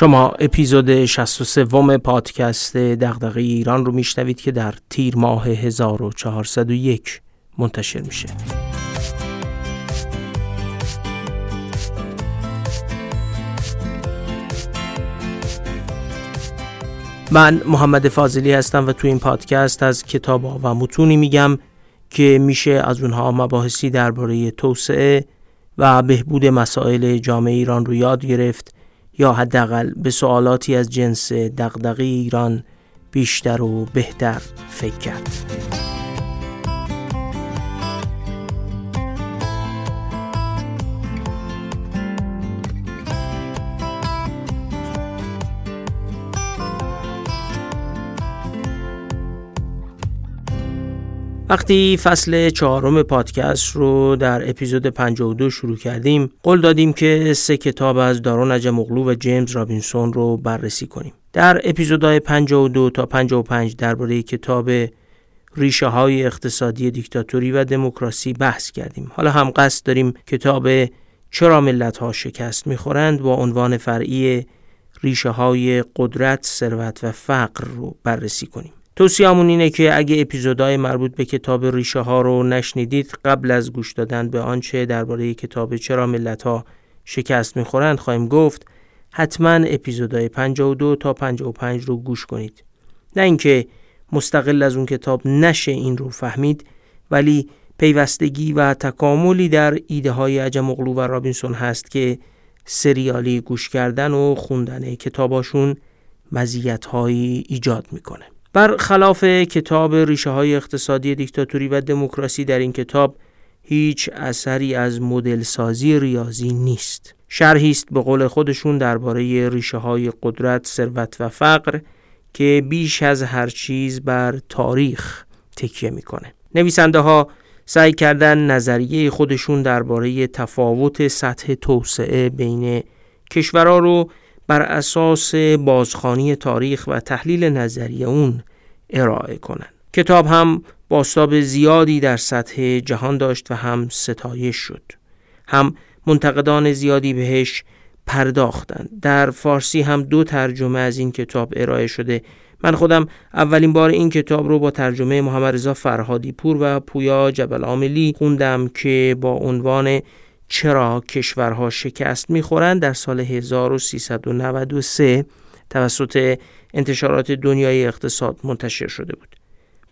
شما اپیزود 63 پادکست دغدغه ایران رو میشنوید که در تیر ماه 1401 منتشر میشه. من محمد فاضلی هستم و تو این پادکست از کتاب و متونی میگم که میشه از اونها مباحثی درباره توسعه و بهبود مسائل جامعه ایران رو یاد گرفت. یا حداقل به سوالاتی از جنس دغدغه ایران بیشتر و بهتر فکر کرد. وقتی فصل چهارم پادکست رو در اپیزود 52 شروع کردیم قول دادیم که سه کتاب از دارون نجم و جیمز رابینسون رو بررسی کنیم. در اپیزودهای 52 تا 55 درباره کتاب ریشه های اقتصادی دیکتاتوری و دموکراسی بحث کردیم. حالا هم قصد داریم کتاب چرا ملت ها شکست می‌خورند با عنوان فرعی ریشه های قدرت، ثروت و فقر رو بررسی کنیم. توصیه‌مون اینه که اگه اپیزودهای مربوط به کتاب ریشه ها رو نشنیدید قبل از گوش دادن به آنچه درباره کتاب چرا ملت ها شکست می‌خورند خواهیم گفت حتما اپیزودهای 52 تا 55 رو گوش کنید. نه اینکه مستقل از اون کتاب نشه این رو فهمید ولی پیوستگی و تکاملی در ایده های عجم و رابینسون هست که سریالی گوش کردن و خوندن کتاباشون مزیت ایجاد می‌کنه. خلاف کتاب ریشه های اقتصادی دیکتاتوری و دموکراسی در این کتاب هیچ اثری از مدل سازی ریاضی نیست. شرحی است به قول خودشون درباره ریشه های قدرت، ثروت و فقر که بیش از هر چیز بر تاریخ تکیه می‌کنه. نویسنده ها سعی کردن نظریه خودشون درباره تفاوت سطح توسعه بین کشورها رو بر اساس بازخانی تاریخ و تحلیل نظری اون ارائه کنند. کتاب هم باستاب زیادی در سطح جهان داشت و هم ستایش شد. هم منتقدان زیادی بهش پرداختند. در فارسی هم دو ترجمه از این کتاب ارائه شده. من خودم اولین بار این کتاب رو با ترجمه محمد رضا فرهادی پور و پویا جبل عاملی خوندم که با عنوان چرا کشورها شکست می‌خورند در سال 1393 توسط انتشارات دنیای اقتصاد منتشر شده بود.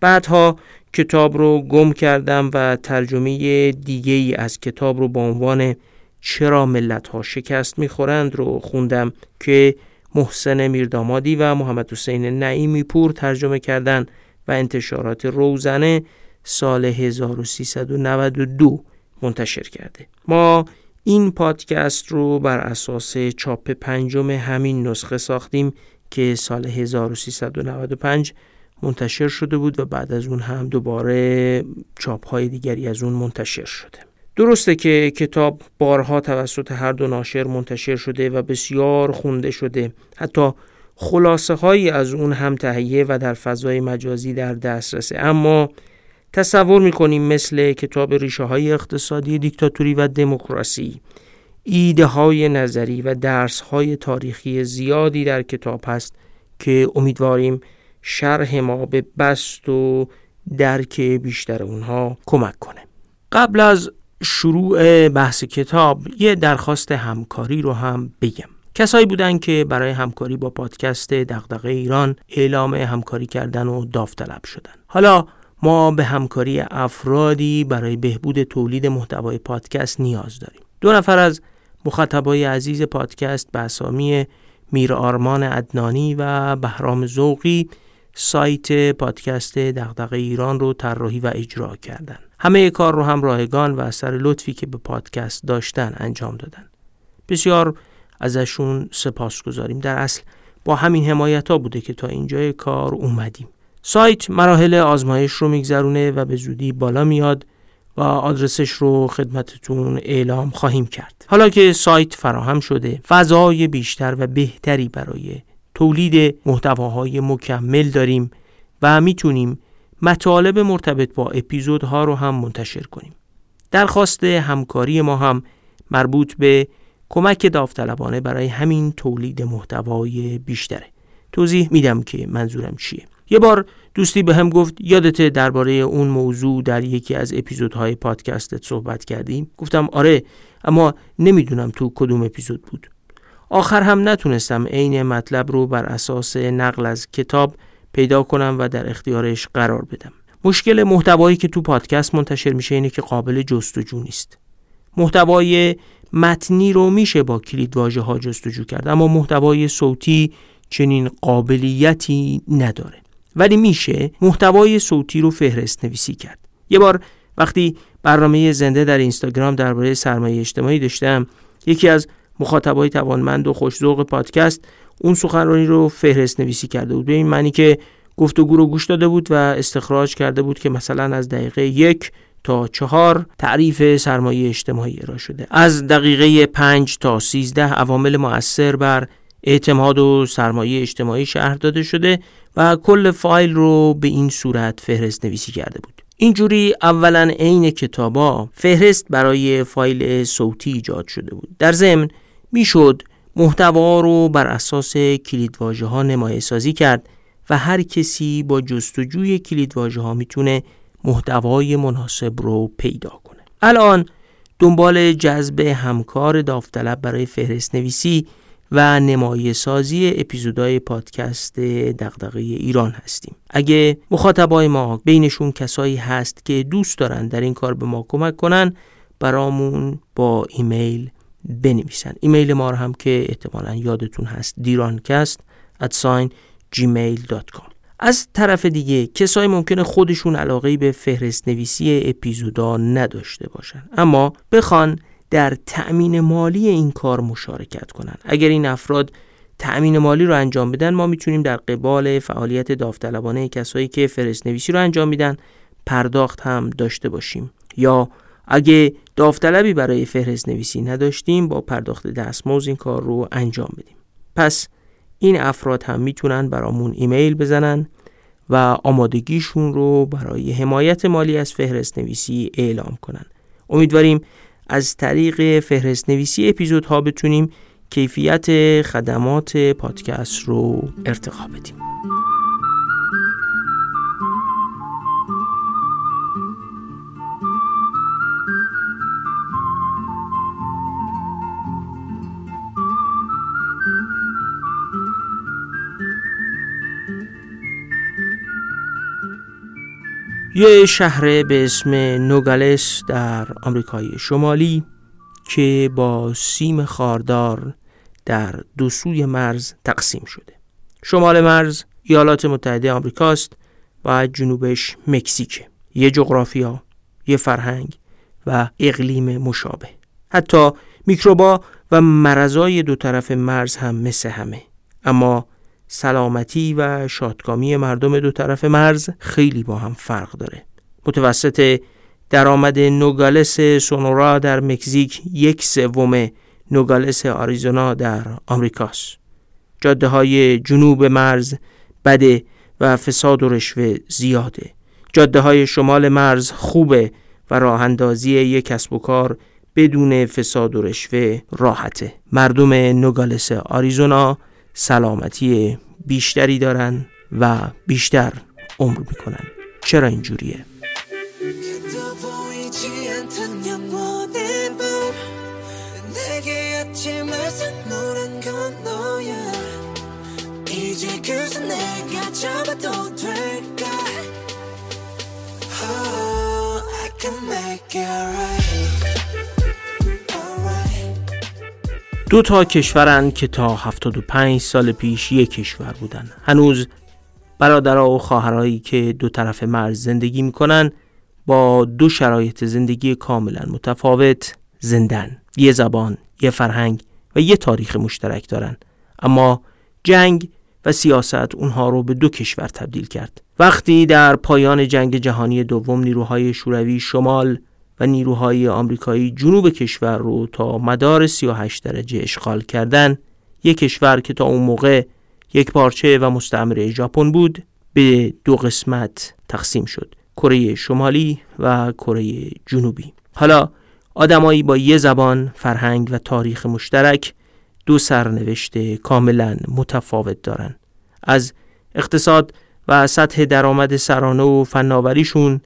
بعدها کتاب رو گم کردم و ترجمه دیگه ای از کتاب رو با عنوان چرا ملت ها شکست می‌خورند رو خوندم که محسن میردامادی و محمد حسین نعیمی پور ترجمه کردن و انتشارات روزنه سال 1392 منتشر کرده. ما این پادکست رو بر اساس چاپ پنجم همین نسخه ساختیم که سال 1395 منتشر شده بود و بعد از اون هم دوباره چاپ های دیگری از اون منتشر شده. درسته که کتاب بارها توسط هر دو ناشر منتشر شده و بسیار خونده شده. حتی خلاصه هایی از اون هم تهیه و در فضای مجازی در دسترسه. اما تصور می‌کنیم مثل کتاب ریشه های اقتصادی دیکتاتوری و دموکراسی ایده های نظری و درس های تاریخی زیادی در کتاب هست که امیدواریم شرح ما به بست و درک بیشتر اونها کمک کنه. قبل از شروع بحث کتاب یه درخواست همکاری رو هم بگم. کسایی بودن که برای همکاری با پادکست دغدغه ایران اعلام همکاری کردن و داوطلب شدن. حالا ما به همکاری افرادی برای بهبود تولید محتوای پادکست نیاز داریم. دو نفر از مخاطبای عزیز پادکست به اسامی میر آرمان عدنانی و بهرام زوقی سایت پادکست دغدغه ایران رو طراحی و اجرا کردن. همه کار رو هم رایگان و اثر لطفی که به پادکست داشتن انجام دادن. بسیار ازشون سپاس گذاریم در اصل با همین حمایت ها بوده که تا اینجای کار اومدیم. سایت مراحل آزمایش رو میگذرونه و به زودی بالا میاد و آدرسش رو خدمتتون اعلام خواهیم کرد. حالا که سایت فراهم شده فضای بیشتر و بهتری برای تولید محتواهای مکمل داریم و می‌تونیم مطالب مرتبط با اپیزودها رو هم منتشر کنیم. درخواست همکاری ما هم مربوط به کمک داوطلبانه برای همین تولید محتوای بیشتره. توضیح میدم که منظورم چیه. یه بار دوستی به هم گفت یادت درباره اون موضوع در یکی از اپیزودهای پادکستت صحبت کردیم؟ گفتم آره اما نمی‌دونم تو کدوم اپیزود بود. آخر هم نتونستم عین مطلب رو بر اساس نقل از کتاب پیدا کنم و در اختیارش قرار بدم. مشکل محتوایی که تو پادکست منتشر میشه اینه که قابل جستجو نیست. محتوای متنی رو میشه با کلید واژه ها جستجو کرد اما محتوای صوتی چنین قابلیتی نداره. ولی میشه محتوای صوتی رو فهرست نویسی کرد. یه بار وقتی برنامه زنده در اینستاگرام درباره سرمایه اجتماعی داشتم یکی از مخاطبای توانمند و خوشذوق پادکست اون سخنرانی رو فهرست نویسی کرده بود. به این معنی که گفتگو رو گوش داده بود و استخراج کرده بود که مثلا از دقیقه یک تا چهار تعریف سرمایه اجتماعی ارائه شده. از دقیقه پنج تا سیزده عوامل مؤثر بر اعتماد و سرمایه اجتماعی شهر داده شده و کل فایل رو به این صورت فهرست نویسی کرده بود. اینجوری اولا عین کتابا فهرست برای فایل صوتی ایجاد شده بود. در ضمن می‌شد محتوا رو بر اساس کلیدواژه ها نمایه سازی کرد و هر کسی با جستجوی کلیدواژه ها می‌تونه محتوای مناسب رو پیدا کنه. الان دنبال جذب همکار داوطلب برای فهرست نویسی و نمایه سازی اپیزودهای پادکست دغدغه ایران هستیم. اگه مخاطبای ما بینشون کسایی هست که دوست دارن در این کار به ما کمک کنن برامون با ایمیل بنویسن. ایمیل ما رو هم که احتمالا یادتون هست دیرانکست at gmail.com از طرف دیگه کسایی ممکنه خودشون علاقه به فهرست نویسی اپیزودا نداشته باشن. اما بخوان در تأمین مالی این کار مشارکت کنند. اگر این افراد تأمین مالی رو انجام بدن ما می‌تونیم در قبال فعالیت داوطلبانه کسایی که فرست نویسی رو انجام میدن پرداخت هم داشته باشیم. یا اگه داوطلبی برای فهرست نویسی نداشتیم با پرداخت دستمزد این کار رو انجام بدیم. پس این افراد هم می‌تونن برامون ایمیل بزنن و آمادگیشون رو برای حمایت مالی از فهرست نویسی اعلام کنن. امیدواریم از طریق فهرست نویسی اپیزودها بتونیم کیفیت خدمات پادکست رو ارتقا بدیم. یه شهر به اسم نوگالس در آمریکای شمالی که با سیم خاردار در دو سوی مرز تقسیم شده. شمال مرز ایالات متحده آمریکاست و جنوبش مکزیکه. یه جغرافیا یه فرهنگ و اقلیم مشابه. حتی میکروبا و مرزای دو طرف مرز هم مثل همه. اما سلامتی و شادکامی مردم دو طرف مرز خیلی با هم فرق داره. متوسط درآمد نوگالس سونورا در مکزیک یک سوم نوگالس آریزونا در آمریکاست. جاده های جنوب مرز بده و فساد و رشوه زیاده. جاده های شمال مرز خوبه و راه اندازی یک کسب و کار بدون فساد و رشوه راحته. مردم نوگالس آریزونا سلامتی بیشتری دارن و بیشتر عمر می‌کنن چرا اینجوریه؟ دو تا کشورن که تا 75 سال پیش یک کشور بودن هنوز برادرها و خواهرایی که دو طرف مرز زندگی می‌کنن با دو شرایط زندگی کاملا متفاوت زندن. یه زبان، یه فرهنگ و یه تاریخ مشترک دارن اما جنگ و سیاست اونها رو به دو کشور تبدیل کرد. وقتی در پایان جنگ جهانی دوم نیروهای شوروی شمال و نیروهای آمریکایی جنوب کشور رو تا مدار 38 درجه اشغال کردن. یک کشور که تا اون موقع یک پارچه و مستعمره ژاپن بود به دو قسمت تقسیم شد. کره شمالی و کره جنوبی. حالا آدمایی با یه زبان، فرهنگ و تاریخ مشترک دو سرنوشت کاملا متفاوت دارن. از اقتصاد و سطح درآمد سرانه و فناوریشون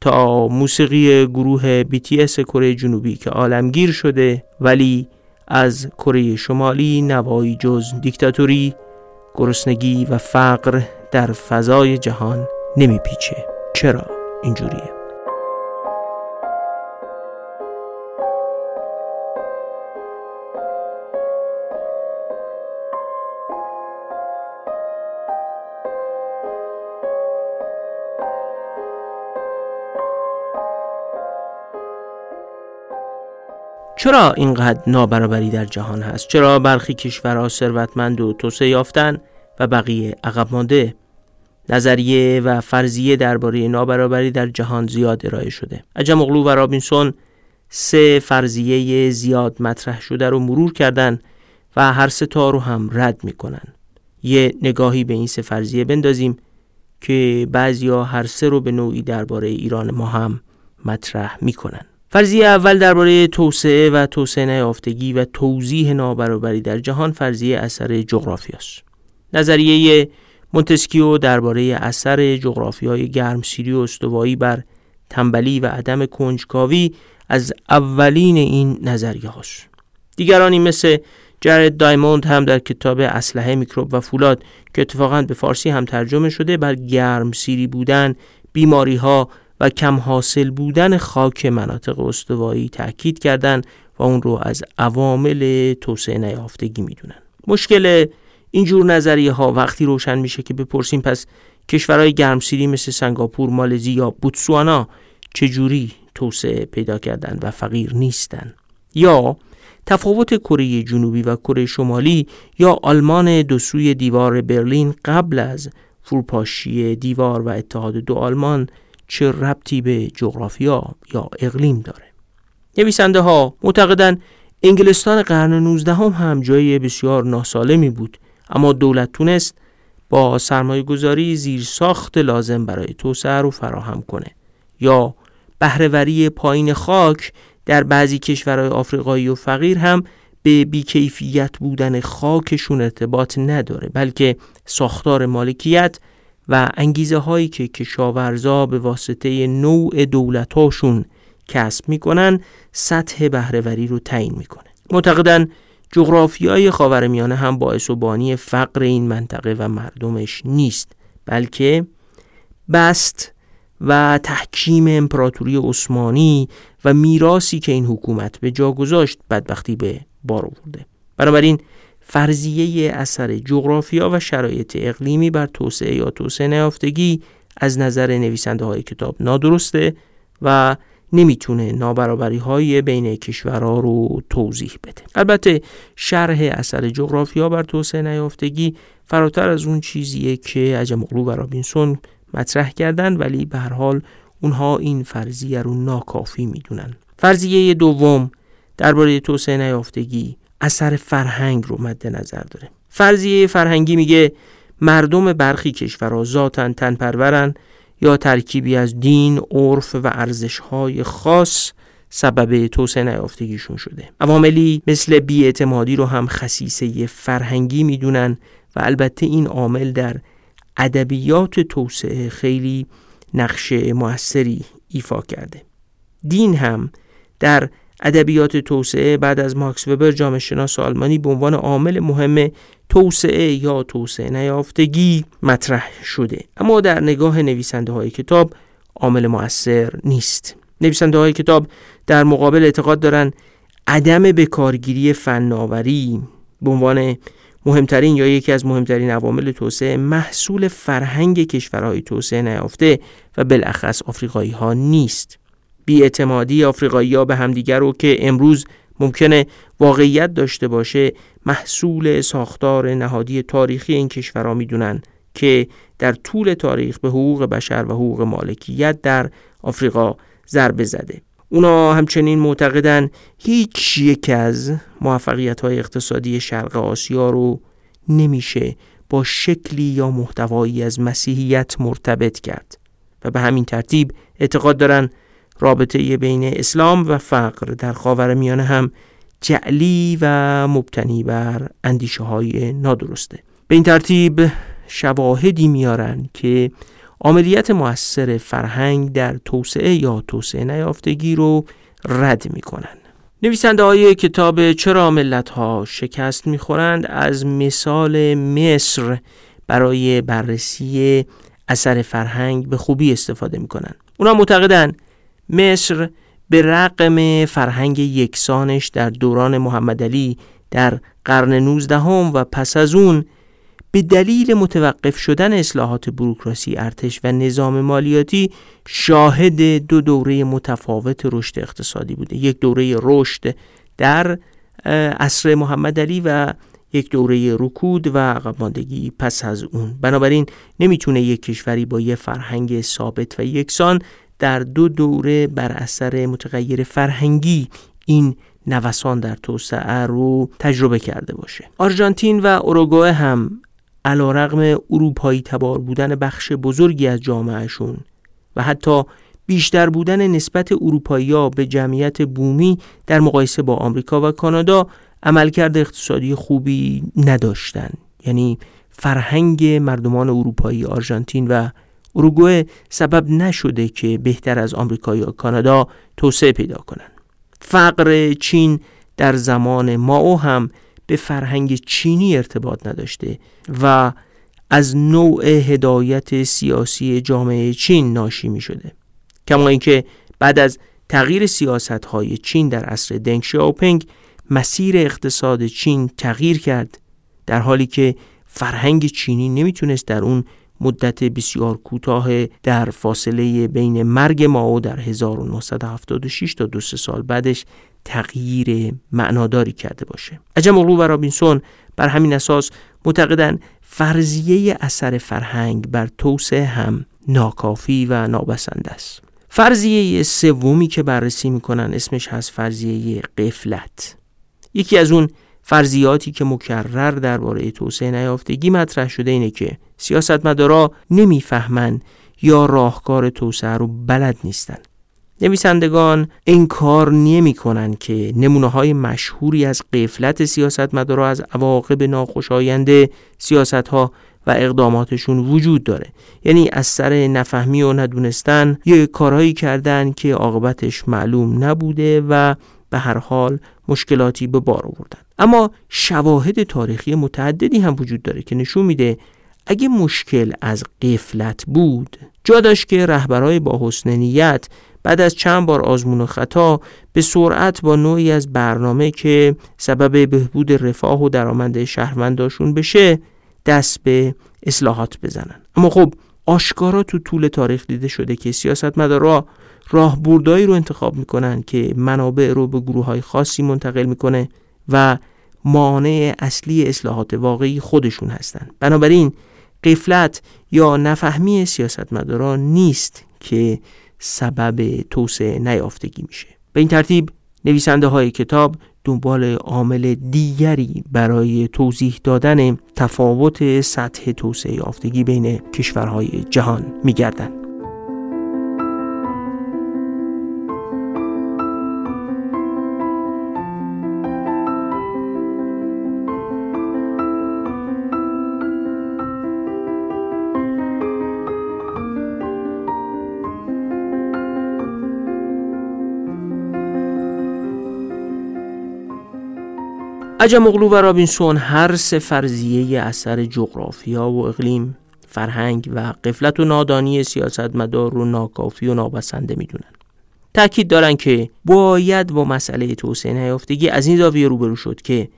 تا موسیقی گروه BTS کره جنوبی که عالمگیر شده ولی از کره شمالی نوایی جز دیکتاتوری گرسنگی و فقر در فضای جهان نمیپیچه. چرا اینجوریه؟ چرا اینقدر نابرابری در جهان هست؟ چرا برخی کشورها ثروتمند و توسعه یافتن و بقیه عقب مانده؟ نظریه و فرضیه درباره نابرابری در جهان زیاد ارائه شده. عجم اغلو و رابینسون سه فرضیه زیاد مطرح شده رو مرور کردن و هر سه تا رو هم رد می‌کنن. یه نگاهی به این سه فرضیه بندازیم که بعضیا هر سه رو به نوعی درباره ایران ما هم مطرح می‌کنن. فرضیه اول درباره توسعه و توسعه نیافتگی و توضیح نابرابری در جهان فرضیه اثر جغرافیاست. نظریه مونتسکیو درباره اثر جغرافیای گرمسیری و استوایی بر تنبلی و عدم کنجکاوی از اولین این نظریه هاست. دیگرانی مثل جرد دایموند هم در کتاب اسلحه میکروب و فولاد که اتفاقا به فارسی هم ترجمه شده بر گرمسیری بودن، بیماری ها و کم حاصل بودن خاک مناطق استوایی تاکید کردند و اون رو از عوامل توسعه نیافتگی می‌دونن. مشکل اینجور نظریه ها وقتی روشن میشه که بپرسیم پس کشورهای گرمسیری مثل سنگاپور، مالزی یا بوتسوانا چجوری توسعه پیدا کردن و فقیر نیستن؟ یا تفاوت کره جنوبی و کره شمالی یا آلمان دو سوی دیوار برلین قبل از فروپاشی دیوار و اتحاد دو آلمان چه ربطی به جغرافیا یا اقلیم داره. نویسنده ها معتقدند انگلستان قرن 19 هم, هم جای بسیار ناسالمی بود اما دولت تونست با سرمایه گذاری زیر ساخت لازم برای توسعه رو فراهم کنه. یا بهرهوری پایین خاک در بعضی کشورهای آفریقایی و فقیر هم به بیکیفیت بودن خاکشون ارتباط نداره بلکه ساختار مالکیت و انگیزه هایی که کشاورزا به واسطه نوع دولتاشون کسب می‌کنن سطح بهرهوری رو تعیین می‌کنه. معتقدن جغرافیای خاورمیانه هم باعث و بانی فقر این منطقه و مردمش نیست بلکه بست و تحکیم امپراتوری عثمانی و میراسی که این حکومت به جا گذاشت بدبختی به بار آورده. بنابراین فرضیه اثر جغرافیا و شرایط اقلیمی بر توسعه یا توسعه نیافتگی از نظر نویسنده های کتاب نادرسته و نمی‌تونه نابرابری های بین کشورها رو توضیح بده. البته شرح اثر جغرافیا بر توسعه نیافتگی فراتر از اون چیزیه که عجم و رابینسون مطرح کردن ولی به هر حال اونها این فرضیه رو ناکافی می‌دونن. فرضیه دوم درباره توسعه نیافتگی. اثر فرهنگ رو مد نظر داره. فرضیه فرهنگی میگه مردم برخی کشورها ذاتن تنپرورن یا ترکیبی از دین، عرف و ارزشهای خاص سبب توسعه نیافتگیشون شده. عواملی مثل بیاعتمادی رو هم خصیصه فرهنگی می‌دونن و البته این عامل در ادبیات توسعه خیلی نقش موثری ایفا کرده. دین هم در ادبیات توسعه بعد از ماکس وبر جامعه شناس آلمانی به عنوان عامل مهم توسعه یا توسعه نیافتگی مطرح شده. اما در نگاه نویسنده های کتاب عامل مؤثر نیست. نویسنده های کتاب در مقابل اعتقاد دارند عدم بکارگیری فناوری به عنوان مهمترین یا یکی از مهمترین عوامل توسعه محصول فرهنگ کشورهای توسعه نیافته و بالاخص آفریقایی ها نیست. بیاعتمادی آفریقایی ها به همدیگر رو که امروز ممکنه واقعیت داشته باشه محصول ساختار نهادی تاریخی این کشورها می‌دونن که در طول تاریخ به حقوق بشر و حقوق مالکیت در آفریقا ضربه زده. اونا همچنین معتقدن هیچ یک از موفقیت های اقتصادی شرق آسیا رو نمیشه با شکلی یا محتوایی از مسیحیت مرتبط کرد و به همین ترتیب اعتقاد دارن رابطه بین اسلام و فقر در خاور میانه هم جعلی و مبتنی بر اندیشه های نادرسته. به این ترتیب شواهدی میارن که عملیت موثر فرهنگ در توسعه یا توسعه نیافتگی رو رد می‌کنن. نویسنده های کتاب چرا ملت ها شکست می‌خورند از مثال مصر برای بررسی اثر فرهنگ به خوبی استفاده می‌کنن. اونا معتقدن مصر به رقم فرهنگ یکسانش در دوران محمد علی در قرن 19 و پس از اون به دلیل متوقف شدن اصلاحات بروکراسی ارتش و نظام مالیاتی شاهد دو دوره متفاوت رشد اقتصادی بوده. یک دوره رشد در عصر محمد علی و یک دوره رکود و عقب ماندگی پس از اون. بنابراین نمی‌تونه یک کشوری با یه فرهنگ ثابت و یکسان در دو دوره بر اثر متغیر فرهنگی این نوسان در توسعه رو تجربه کرده باشه. آرژانتین و اوروگوئه هم علا رقم اروپایی تبار بودن بخش بزرگی از جامعهشون و حتی بیشتر بودن نسبت اروپایی به جمعیت بومی در مقایسه با آمریکا و کانادا عملکرد اقتصادی خوبی نداشتن. یعنی فرهنگ مردمان اروپایی آرژانتین و اروگوئه سبب نشده که بهتر از آمریکا یا کانادا توسعه پیدا کنند. فقر چین در زمان ماو هم به فرهنگ چینی ارتباط نداشته و از نوع هدایت سیاسی جامعه چین ناشی می شده کما اینکه بعد از تغییر سیاست های چین در عصر دنگ شیاوپنگ مسیر اقتصاد چین تغییر کرد در حالی که فرهنگ چینی نمی‌تونست در اون مدت بسیار کوتاه در فاصله بین مرگ ماو در 1976 تا دو سال بعدش تغییر معناداری کرده باشه. عجم اغلو و رابینسون بر همین اساس معتقدن فرضیه اثر فرهنگ بر توسعه هم ناکافی و نابسنده است. فرضیه سومی که بررسی می‌کنن اسمش هست فرضیه قفلت. یکی از اون فرضیاتی که مکرر درباره توسعه نیافتگی مطرح شده اینه که سیاستمدارا نمی‌فهمن یا راهکار توسعه رو بلد نیستن. نویسندگان انکار نمی کنن که نمونه های مشهوری از قفلت سیاستمدارا از عواقب ناخوشایند سیاست ها و اقداماتشون وجود داره. یعنی از سر نفهمی و ندونستن یه کارهایی کردن که عاقبتش معلوم نبوده و به هر حال مشکلاتی به بار آوردن. اما شواهد تاریخی متعددی هم وجود داره که نشون میده اگه مشکل از قفلت بود. جا داشت که رهبرای با حسن نیت بعد از چند بار آزمون و خطا به سرعت با نوعی از برنامه که سبب بهبود رفاه و درآمد شهرونداشون بشه دست به اصلاحات بزنن. اما خب آشکارا تو طول تاریخ دیده شده که سیاستمدارا راهبردهایی رو انتخاب می‌کنن که منابع رو به گروه های خاصی منتقل می‌کنه. و مانع اصلی اصلاحات واقعی خودشون هستند. بنابراین قفلت یا نفهمی سیاستمداران نیست که سبب توسعه نیافتگی میشه به این ترتیب نویسنده های کتاب دنبال عامل دیگری برای توضیح دادن تفاوت سطح توسعه یافتگی بین کشورهای جهان میگردند عجم اغلو و رابینسون هر سه فرضیه اثر جغرافیا و اقلیم فرهنگ و قفلت و نادانی سیاستمدار رو ناکافی و نابسنده می‌دونن. تأکید دارن که باید با مسئله توسعه نیافتگی از این زاویه روبرو شد که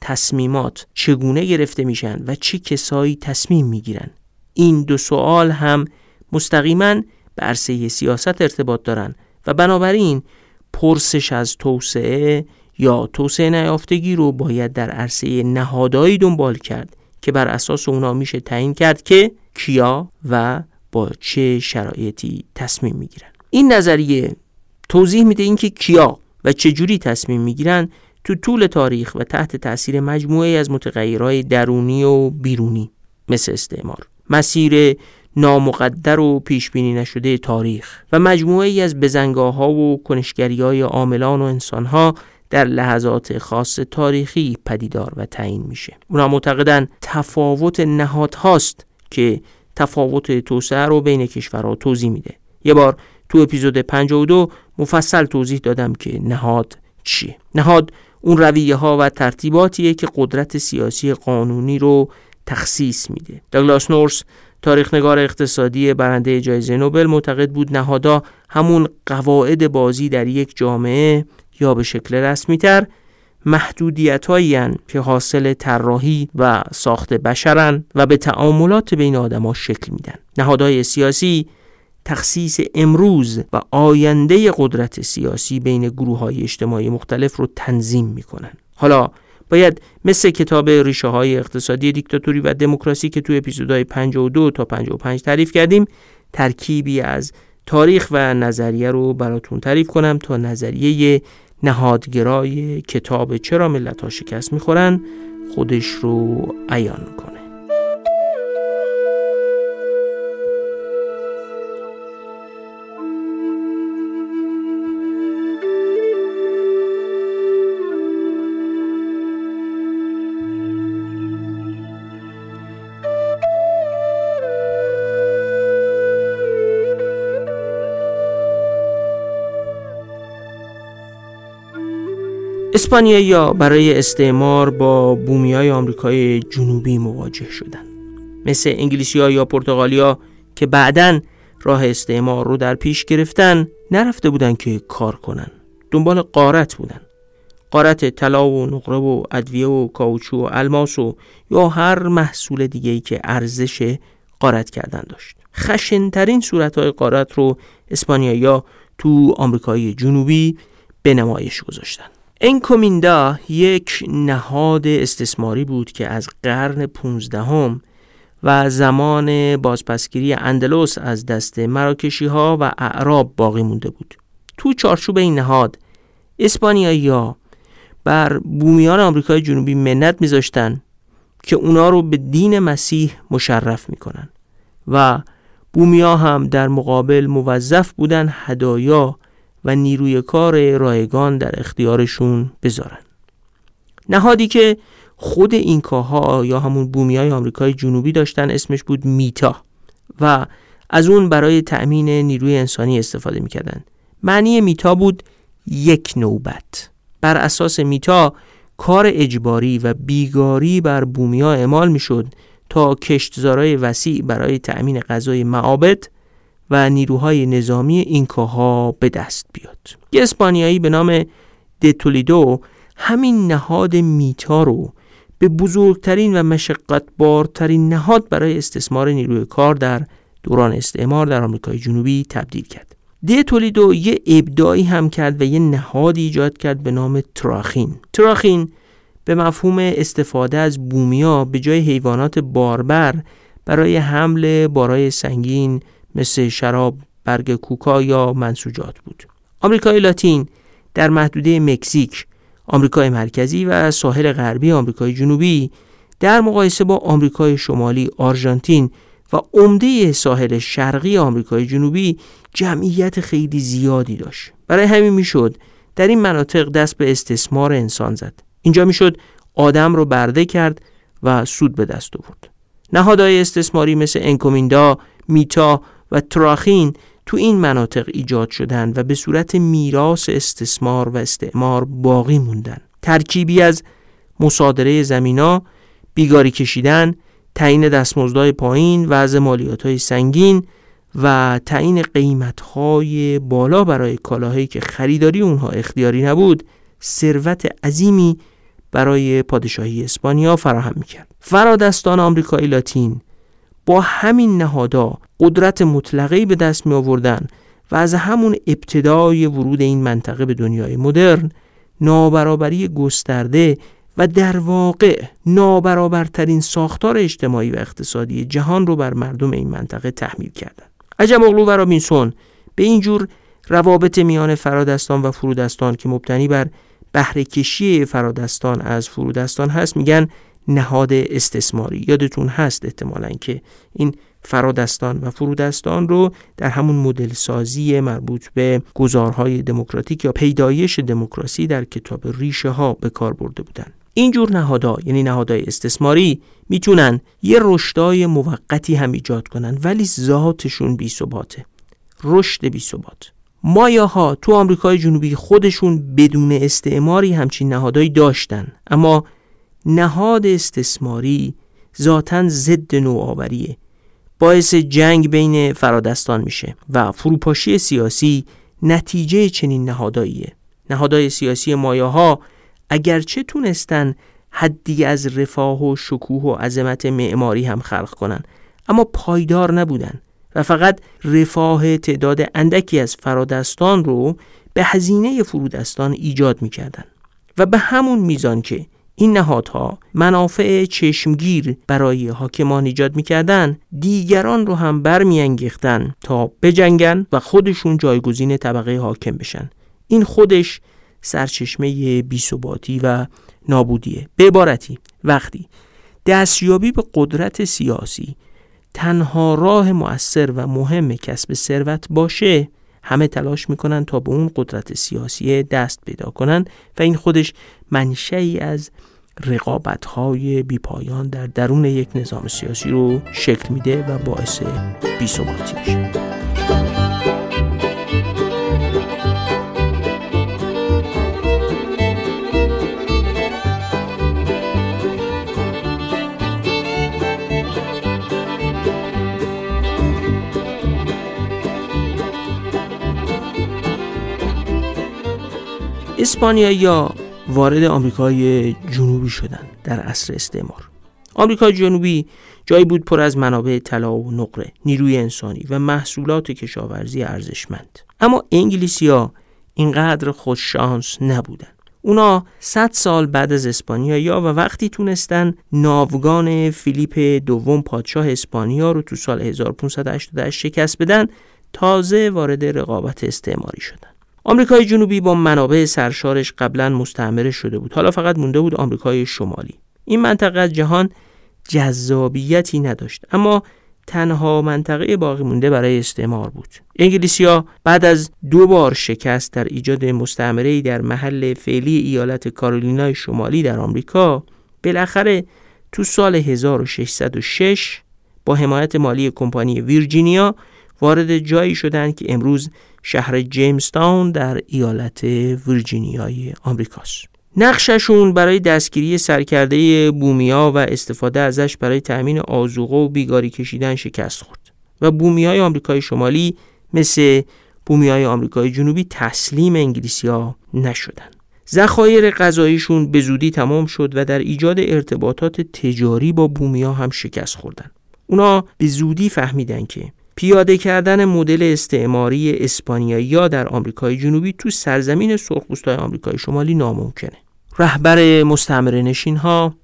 تصمیمات چگونه گرفته میشن و چه کسایی تصمیم می‌گیرن. این دو سوال هم مستقیما به عرصه سیاست ارتباط دارن و بنابراین پرسش از توسعه یا توسعه نیافتگی رو باید در عرصه نهادهایی دنبال کرد که بر اساس اونا میشه تعیین کرد که کیا و با چه شرایطی تصمیم می‌گیرن. این نظریه توضیح میده اینکه کیا و چه جوری تصمیم می‌گیرن تو طول تاریخ و تحت تاثیر مجموعه از متغیرهای درونی و بیرونی مثل استعمار مسیر نامقدر و پیش بینی نشده تاریخ و مجموعه ای از بزنگاه ها و کنشگری های عاملان و انسان ها در لحظات خاص تاریخی پدیدار و تعیین میشه. اونا معتقدن تفاوت نهاد هاست که تفاوت توسعه رو بین کشورها توضیح میده. یه بار تو اپیزود 52 مفصل توضیح دادم که نهاد چیه. نهاد اون رویه ها و ترتیباتیه که قدرت سیاسی قانونی رو تخصیص میده. داگلاس نورس تاریخنگار اقتصادی برنده جایزه نوبل معتقد بود نهادها همون قواعد بازی در یک جامعه به شکل رسمی تر محدودیت که حاصل طراحی و ساخت بشرن و به تعاملات بین آدما شکل میدن. نهادهای سیاسی تخصیص امروز و آینده قدرت سیاسی بین گروه های اجتماعی مختلف رو تنظیم می‌کنن. حالا باید مثل کتاب ریشه های اقتصادی دیکتاتوری و دموکراسی که تو اپیزودهای 52 تا 55 تعریف کردیم ترکیبی از تاریخ و نظریه رو براتون تعریف کنم تا نظریه نهادگرای کتاب چرا ملت ها شکست می‌خورن؟ خودش رو عیان کنه اسپانیایی برای استعمار با بومی های آمریکای جنوبی مواجه شدند. مثل انگلیسی ها یا پرتغالیا که بعدا راه استعمار رو در پیش گرفتن نرفته بودن که کار کنن. دنبال قارت بودن قارت طلا و نقره و ادویه و کاوچو و الماس و یا هر محصول دیگه ای که ارزش قارت کردن داشت. خشنترین صورت های قارت رو اسپانیایی تو آمریکای جنوبی به نمایش گذاشتن. انکومیندا یک نهاد استثماری بود که از قرن 15 و زمان بازپسگیری اندلس از دست مراکشی ها و اعراب باقی مونده بود. تو چارچوب این نهاد اسپانیایی ها بر بومیان آمریکای جنوبی منت میذاشتن که اونا رو به دین مسیح مشرف می‌کنن و بومیا هم در مقابل موظف بودن هدایا و نیروی کار رایگان در اختیارشون بذارن. نهادی که خود اینکاها یا همون بومی های آمریکای جنوبی داشتن اسمش بود میتا و از اون برای تأمین نیروی انسانی استفاده می‌کردن. معنی میتا بود یک نوبت. بر اساس میتا کار اجباری و بیگاری بر بومیا اعمال می‌شد تا کشتزارای وسیع برای تأمین غذای معابد و نیروهای نظامی اینکاها به دست بیاد. یه اسپانیایی به نام دتولیدو همین نهاد میتا رو به بزرگترین و مشقتبارترین نهاد برای استثمار نیروی کار در دوران استعمار در آمریکای جنوبی تبدیل کرد. تولیدو یه ابداعی هم کرد و یه نهاد ایجاد کرد به نام تراخین. تراخین به مفهوم استفاده از بومیا به جای حیوانات باربر برای حمل بارای سنگین مثل شراب، برگ کوکا یا منسوجات بود. آمریکای لاتین در محدوده مکزیک، آمریکای مرکزی و ساحل غربی آمریکای جنوبی در مقایسه با آمریکای شمالی، آرژانتین و عمده ساحل شرقی آمریکای جنوبی جمعیت خیلی زیادی داشت. برای همین می‌شد در این مناطق دست به استثمار انسان زد. اینجا می‌شد آدم رو برده کرد و سود به دست آورد. نهادهای استثماری مثل انکومیندا، میتا و تراخین تو این مناطق ایجاد شدن و به صورت میراث استثمار و استعمار باقی موندن. ترکیبی از مصادره زمینا بیگاری کشیدن تعیین دستمزدهای پایین وضع مالیات سنگین و تعیین قیمت بالا برای کالاهایی که خریداری اونها اختیاری نبود ثروت عظیمی برای پادشاهی اسپانیا فراهم می‌کرد. فرادستان آمریکای لاتین با همین نهادا قدرت مطلقه به دست می آوردن و از همون ابتدای ورود این منطقه به دنیای مدرن نابرابری گسترده و در واقع نابرابرترین ساختار اجتماعی و اقتصادی جهان رو بر مردم این منطقه تحمیل کردند. عجم اغلو و رابینسون به این جور روابط میان فرادستان و فرودستان که مبتنی بر بهره کشی فرادستان از فرودستان هست میگن نهاد استثماری. یادتون هست احتمالا که این فرادستان و فرودستان رو در همون مدل سازی مربوط به گزارهای دموکراتیک یا پیدایش دموکراسی در کتاب ریشه ها به کار برده بودن. این جور نهادها یعنی نهادهای استثماری می‌تونن یه رشدای موقتی هم ایجاد کنن ولی ذاتشون بی ثباته. رشد بی ثبات. مایاها تو آمریکای جنوبی خودشون بدون استعماری همچین نهادهایی داشتن. اما نهاد استثماری ذاتا ضد نوآوریه. باعث جنگ بین فرادستان میشه و فروپاشی سیاسی نتیجه چنین نهاداییه. نهادهای سیاسی مایاها اگرچه تونستن حدی از رفاه و شکوه و عظمت معماری هم خلق کنن اما پایدار نبودن و فقط رفاه تعداد اندکی از فرادستان رو به هزینه فرودستان ایجاد می‌کردن. و به همون میزان که این نهادها منافع چشمگیر برای حاکمان ایجاد می‌کردن دیگران رو هم برمیانگیختن تا بجنگن و خودشون جایگزین طبقه حاکم بشن. این خودش سرچشمه بیثباتی و نابودیه. به عبارتی وقتی دستیابی به قدرت سیاسی تنها راه مؤثر و مهم کسب ثروت باشه همه تلاش می‌کنن تا به اون قدرت سیاسی دست پیدا کنن و این خودش منشعی از رقابت های بیپایان در درون یک نظام سیاسی رو شکل میده و باعث بیثباتی میشه اسپانیایی یا وارد آمریکای جنوبی شدند در عصر استعمار. آمریکای جنوبی جایی بود پر از منابع طلا و نقره نیروی انسانی و محصولات کشاورزی ارزشمند. اما انگلیسیا اینقدر خوششانس نبودن. اونا 100 سال بعد از اسپانیا و وقتی تونستن ناوگان فیلیپ دوم پادشاه اسپانیا رو تو سال 1588 شکست بدن تازه وارد رقابت استعماری شدن. آمریکای جنوبی با منابع سرشارش قبلا مستعمره شده بود. حالا فقط مونده بود آمریکای شمالی. این منطقه از جهان جذابیتی نداشت اما تنها منطقه باقی مونده برای استعمار بود. انگلیسیا بعد از دو بار شکست در ایجاد مستعمره در محل فعلی ایالت کارولینای شمالی در آمریکا بالاخره تو سال 1606 با حمایت مالی کمپانی ویرجینیا وارد جایی شدند که امروز شهر جیمستاون در ایالت ویرجینیای آمریکاست. نقششون برای دستگیری سرکرده بومیا و استفاده ازش برای تأمین آزوقه و بیگاری کشیدن شکست خورد و بومیای آمریکای شمالی مثل بومیای آمریکای جنوبی تسلیم انگلیسیا نشدن. ذخایر غذاییشون به زودی تمام شد و در ایجاد ارتباطات تجاری با بومیا هم شکست خوردن. اونا به زودی فهمیدن که پیاده کردن مدل استعماری اسپانیایی یا در آمریکای جنوبی تو سرزمین سرخپوستای آمریکای شمالی ناممکنه. رهبر مستعمره نشین ها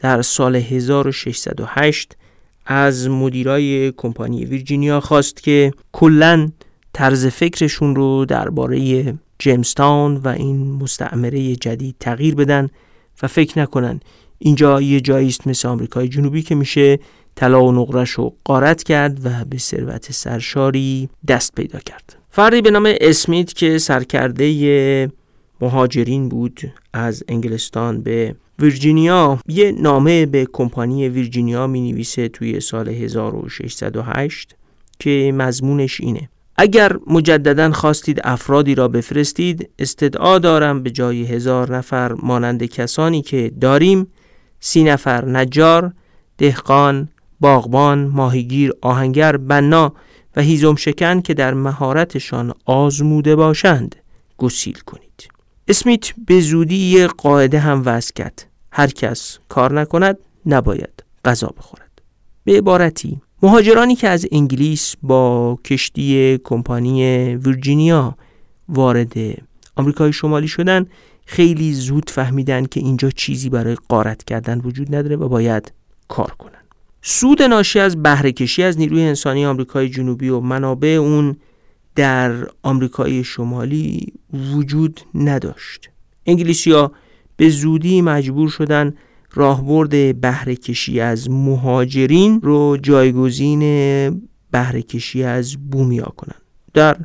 در سال 1608 از مدیرای کمپانی ویرجینیا خواست که کلا طرز فکرشون رو درباره جیمستان و این مستعمره جدید تغییر بدن و فکر نکنن اینجا یه جایی است مثل آمریکای جنوبی که میشه طلا و نقرش رو قارت کرد و به ثروت سرشاری دست پیدا کرد. فردی به نام اسمیت که سرکرده مهاجرین بود از انگلستان به ویرجینیا یه نامه به کمپانی ویرجینیا می نویسه توی سال 1608 که مضمونش اینه. اگر مجددا خواستید افرادی را بفرستید استدعا دارم به جای هزار نفر مانند کسانی که داریم سی نفر نجار دهقان باغبان، ماهیگیر، آهنگر، بنا و هیزم شکن که در مهارتشان آزموده باشند گسیل کنید. اسمیت به زودی یه قاعده هم وضع کرد. هر کس کار نکند نباید غذا بخورد. به عبارتی مهاجرانی که از انگلیس با کشتی کمپانی ویرجینیا وارد آمریکای شمالی شدن خیلی زود فهمیدن که اینجا چیزی برای قارت کردن وجود نداره و باید کار کنن. سود ناشی از بهرهکشی از نیروی انسانی آمریکای جنوبی و منابع اون در آمریکای شمالی وجود نداشت انگلیسیا به زودی مجبور شدن راهبرد بهره کشی از مهاجرین رو جایگزین بهره کشی از بومیا کنن در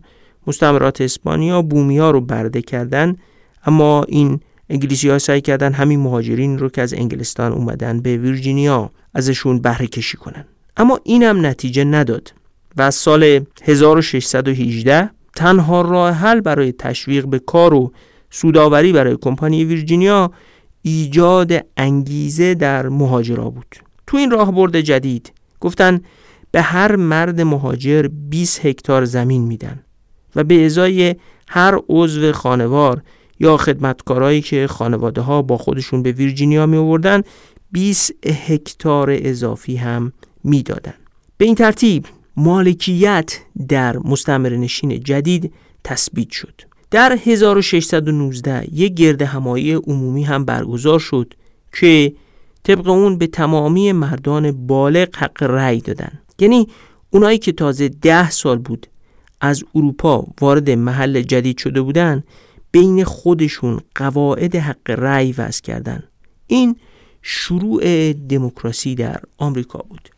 مستعمرات اسپانیا بومیا رو برده کردن اما این انگلیسی ها سعی کردن همین مهاجرین رو که از انگلستان اومدن به ویرجینیا ازشون بهره کشی کنن. اما اینم نتیجه نداد و سال 1618 تنها راه حل برای تشویق به کار و سوداوری برای کمپانی ویرجینیا ایجاد انگیزه در مهاجرا بود. تو این راهبرد جدید گفتن به هر مرد مهاجر 20 هکتار زمین میدن و به ازای هر عضو خانوار یا خدمتکارایی که خانواده ها با خودشون به ویرجینیا می آوردن 20 هکتار اضافی هم می‌دادن. به این ترتیب مالکیت در مستمر نشین جدید تثبیت شد. در 1619 یک گرد همایی عمومی هم برگزار شد که طبق اون به تمامی مردان بالغ حق رأی دادن یعنی اونایی که تازه ده سال بود از اروپا وارد محل جدید شده بودن بین خودشون قواعد حق رأی وضع کردن. این شروع دموکراسی در آمریکا بود.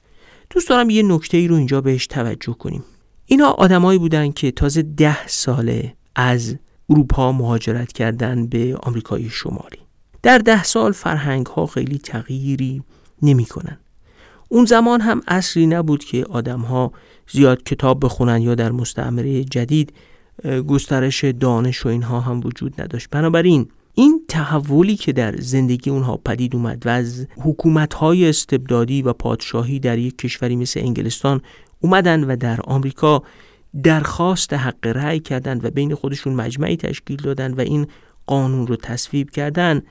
دوست دارم یه نکته ای رو اینجا بهش توجه کنیم. اینا آدمایی بودن که تازه ده ساله از اروپا مهاجرت کردن به آمریکای شمالی. در ده سال فرهنگ ها خیلی تغییری نمی کنن. اون زمان هم اصلی نبود که آدم ها زیاد کتاب بخونن یا در مستعمره جدید گسترش دانش و اینها هم وجود نداشت. بنابراین این تحولی که در زندگی اونها پدید اومد و از حکومت های استبدادی و پادشاهی در یک کشوری مثل انگلستان اومدن و در آمریکا درخواست حق رأی کردن و بین خودشون مجمعی تشکیل دادن و این قانون رو تصویب کردن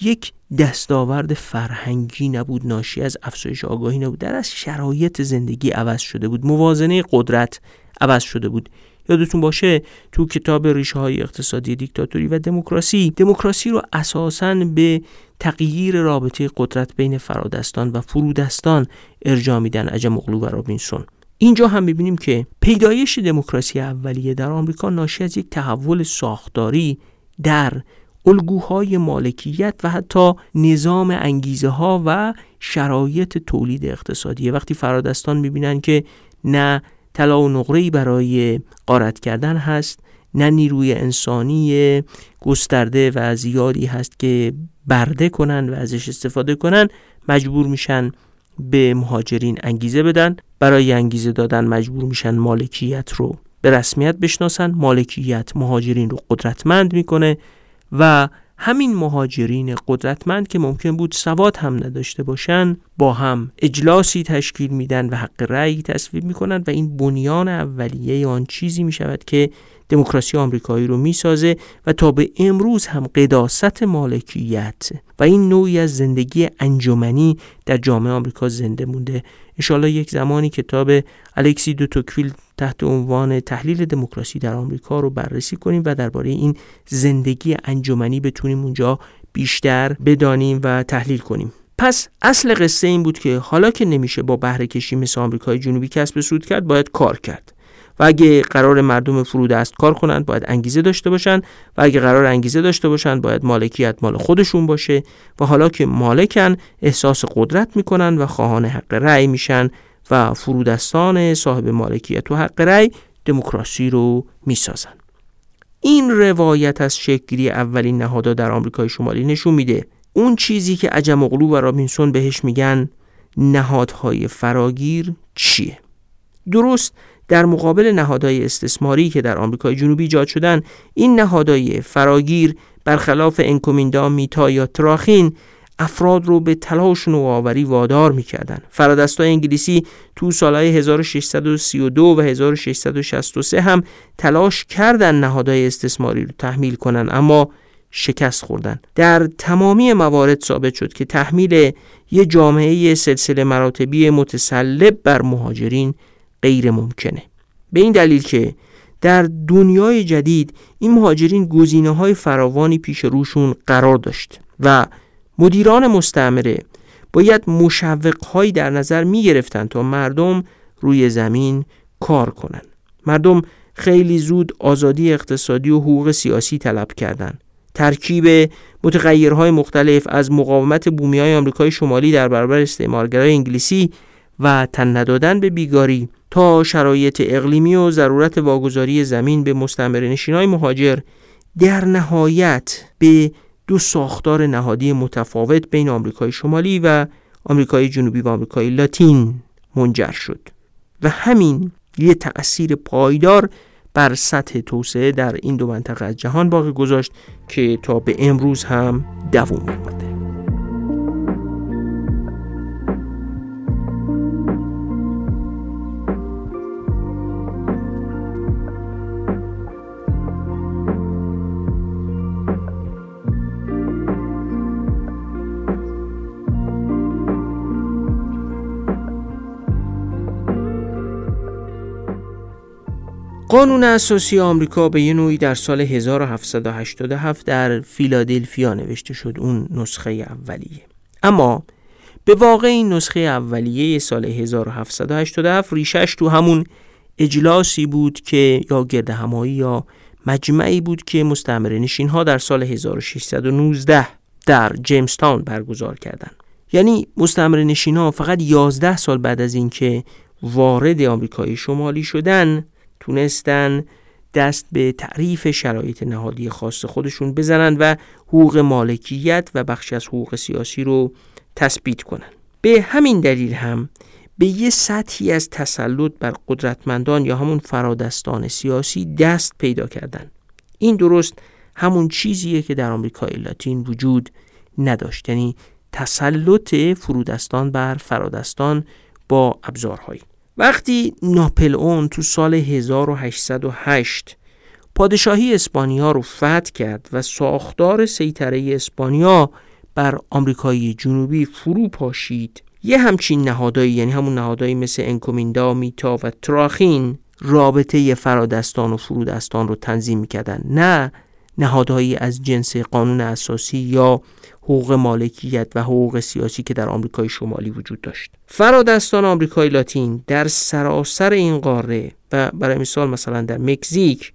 یک دستاورد فرهنگی نبود ناشی از افزایش آگاهی نبود در از شرایط زندگی عوض شده بود موازنه قدرت عوض شده بود. یادتون باشه تو کتاب ریشه های اقتصادی دیکتاتوری و دموکراسی دموکراسی رو اساساً به تغییر رابطه قدرت بین فرادستان و فرودستان ارجاع میدن عجم اغلو و رابینسون. اینجا هم می‌بینیم که پیدایش دموکراسی اولیه در آمریکا ناشی از یک تحول ساختاری در الگوهای مالکیت و حتی نظام انگیزه ها و شرایط تولید اقتصادی وقتی فرادستان می‌بینن که نه طلا و نقره برای قارت کردن هست. نه نیروی انسانی گسترده و زیادی هست که برده کنن و ازش استفاده کنن. مجبور میشن به مهاجرین انگیزه بدن. برای انگیزه دادن مجبور میشن مالکیت رو به رسمیت بشناسن. مالکیت مهاجرین رو قدرتمند می‌کنه و همین مهاجرین قدرتمند که ممکن بود سواد هم نداشته باشن با هم اجلاسی تشکیل میدن و حق رأی تصویب می‌کنن و این بنیان اولیه آن چیزی می‌شود که دموکراسی آمریکایی رو می‌سازه و تا به امروز هم قداست مالکیت و این نوعی از زندگی انجمنی در جامعه آمریکا زنده مونده. انشالله یک زمانی کتاب الکسی دو توکویل تحت عنوان تحلیل دموکراسی در آمریکا رو بررسی کنیم و درباره این زندگی انجمنی بتونیم اونجا بیشتر بدانیم و تحلیل کنیم. پس اصل قصه این بود که حالا که نمیشه با بهره کشی مثل آمریکای جنوبی کسب سود کرد باید کار کرد. و اگه قرار مردم فرود است کار کنند باید انگیزه داشته باشند و اگه قرار انگیزه داشته باشند باید مالکیت مال خودشون باشه و حالا که مالکن احساس قدرت می‌کنن و خواهان حق رأی میشن و فرودستان صاحب مالکیت و حق رأی دموکراسی رو می‌سازن. این روایت از شکلی اولین نهادها در آمریکای شمالی نشون میده. اون چیزی که عجم اغلو و رابینسون بهش میگن نهادهای فراگیر چیه؟ درست در مقابل نهادهای استثماری که در آمریکای جنوبی ایجاد شدن این نهادهای فراگیر برخلاف انکومیندا میتا یا تراخین افراد رو به تلاش نوآوری وادار می‌کردن. فرادستای انگلیسی تو سالهای 1632 و 1663 هم تلاش کردن نهادهای استثماری رو تحمیل کنن اما شکست خوردن. در تمامی موارد ثابت شد که تحمیل یه جامعه سلسله مراتبی متسلب بر مهاجرین غیر ممکنه به این دلیل که در دنیای جدید این مهاجرین گزینه های فراوانی پیش روشون قرار داشت و مدیران مستعمره باید مشوق هایی در نظر می گرفتن تا مردم روی زمین کار کنند. مردم خیلی زود آزادی اقتصادی و حقوق سیاسی طلب کردند ترکیب متغیرهای مختلف از مقاومت بومی های آمریکای شمالی در برابر استعمارگرای انگلیسی و تن ندادن به بیگاری تا شرایط اقلیمی و ضرورت واگذاری زمین به مستعمره های مهاجر در نهایت به دو ساختار نهادی متفاوت بین آمریکای شمالی و آمریکای جنوبی و آمریکای لاتین منجر شد و همین یه تأثیر پایدار بر سطح توسعه در این دو منطقه از جهان باقی گذاشت که تا به امروز هم دوام آمده قانون اساسی آمریکا به یه نوعی در سال 1787 در فیلادلفیا نوشته شد اون نسخه اولیه اما به واقع این نسخه اولیه سال 1787 ریشش تو همون اجلاسی بود که یا گرد همایی یا مجمعی بود که مستعمره نشین ها در سال 1619 در جیمستان برگزار کردند. یعنی مستعمره نشین ها فقط 11 سال بعد از اینکه وارد آمریکای شمالی شدن تونستن دست به تعریف شرایط نهادی خاص خودشون بزنن و حقوق مالکیت و بخشی از حقوق سیاسی رو تثبیت کنن. به همین دلیل هم به یه سطحی از تسلط بر قدرتمندان یا همون فرادستان سیاسی دست پیدا کردن. این درست همون چیزیه که در آمریکای لاتین وجود نداشت. یعنی تسلط فرودستان بر فرادستان با ابزارهایی. وقتی ناپل تو سال 1808 پادشاهی اسپانیا رو فتح کرد و ساختار سیطره اسپانیا بر آمریکای جنوبی فرو پاشید یه همچین نهادایی یعنی همون نهادایی مثل انکومیندا، میتا و تراخین رابطه فرادستان و فرودستان رو تنظیم می‌کردن نه نهادهایی از جنس قانون اساسی یا حقوق مالکیت و حقوق سیاسی که در آمریکای شمالی وجود داشت. فرادستان آمریکای لاتین در سراسر این قاره و برای مثال مثلا در مکزیک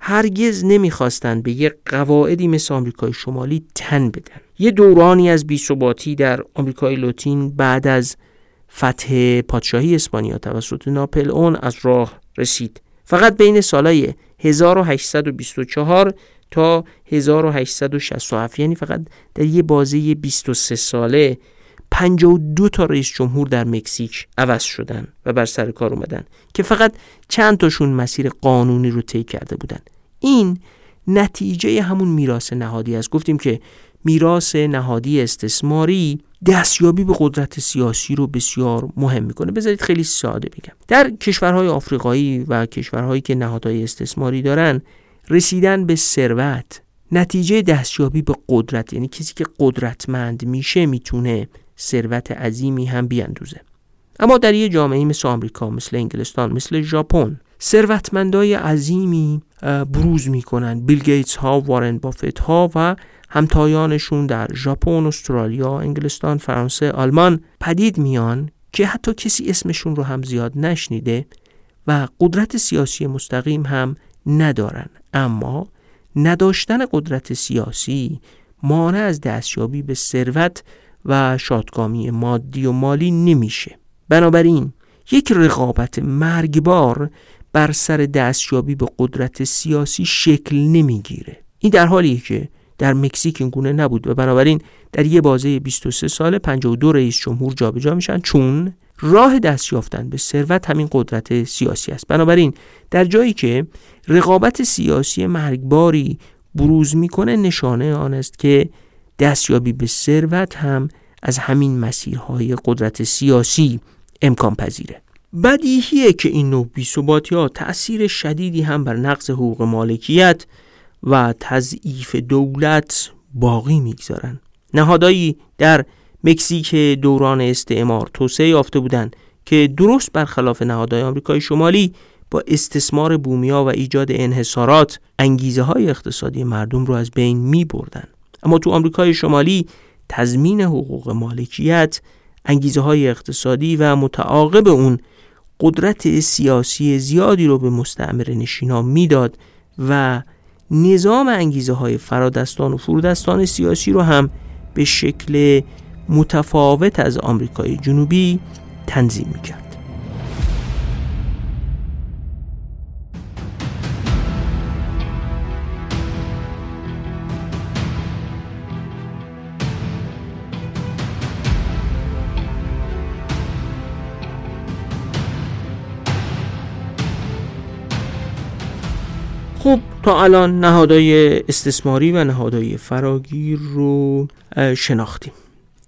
هرگز نمی‌خواستند به یک قواعدی مثل آمریکای شمالی تن بدن. یه دورانی از بیثباتی در آمریکای لاتین بعد از فتح پادشاهی اسپانیا توسط ناپل اون از راه رسید. فقط بین سالهای 1824 تا 1867 یعنی فقط در یه بازه 23 ساله 52 تا رئیس جمهور در مکزیک عوض شدن و بر سر کار اومدن که فقط چند تاشون مسیر قانونی رو طی کرده بودن. این نتیجه همون میراث نهادی است. گفتیم که میراث نهادی استثماری دستیابی به قدرت سیاسی رو بسیار مهم می‌کنه. بذارید خیلی ساده بگم. در کشورهای آفریقایی و کشورهایی که نهادهای استثماری دارن رسیدن به ثروت نتیجه دستیابی به قدرت یعنی کسی که قدرتمند میشه می‌تونه ثروت عظیمی هم بیاندوزه. اما در یه جامعه مثل آمریکا مثل انگلستان مثل ژاپن ثروتمندای عظیمی بروز می‌کنن. بیل گیتس ها وارن بافت ها و همتایانشون در ژاپن استرالیا انگلستان فرانسه آلمان پدید میان که حتی کسی اسمشون رو هم زیاد نشنیده و قدرت سیاسی مستقیم هم ندارن. اما نداشتن قدرت سیاسی مانع از دستیابی به ثروت و شادکامی مادی و مالی نمیشه. بنابراین یک رقابت مرگبار بر سر دستیابی به قدرت سیاسی شکل نمی‌گیره. این در حالیه که در مکزیک این گونه نبود و بنابراین در یه بازه 23 سال 52 رئیس جمهور جابجا میشن چون راه دست یافتن به ثروت همین قدرت سیاسی است. بنابراین در جایی که رقابت سیاسی مرگباری بروز می‌کنه نشانه آن است که دستیابی به ثروت هم از همین مسیرهای قدرت سیاسی امکان پذیره. بدیهیه که این نوع بیثباتی ها تأثیر شدیدی هم بر نقض حقوق مالکیت و تضعیف دولت باقی می‌گذارن. نهادایی در مکزیک دوران استعمار توسعه یافته بودند که درست برخلاف نهادهای آمریکای شمالی با استثمار بومیا و ایجاد انحصارات انگیزه های اقتصادی مردم رو از بین می بردن. اما تو آمریکای شمالی تضمین حقوق مالکیت انگیزه های اقتصادی و متعاقب اون قدرت سیاسی زیادی رو به مستعمر نشینا می‌داد و نظام انگیزه های فرادستان و فرودستان سیاسی رو هم به شکل متفاوت از آمریکای جنوبی تنظیم می‌کرد خب تا الان نهادهای استثماری و نهادهای فراگیر رو شناختیم.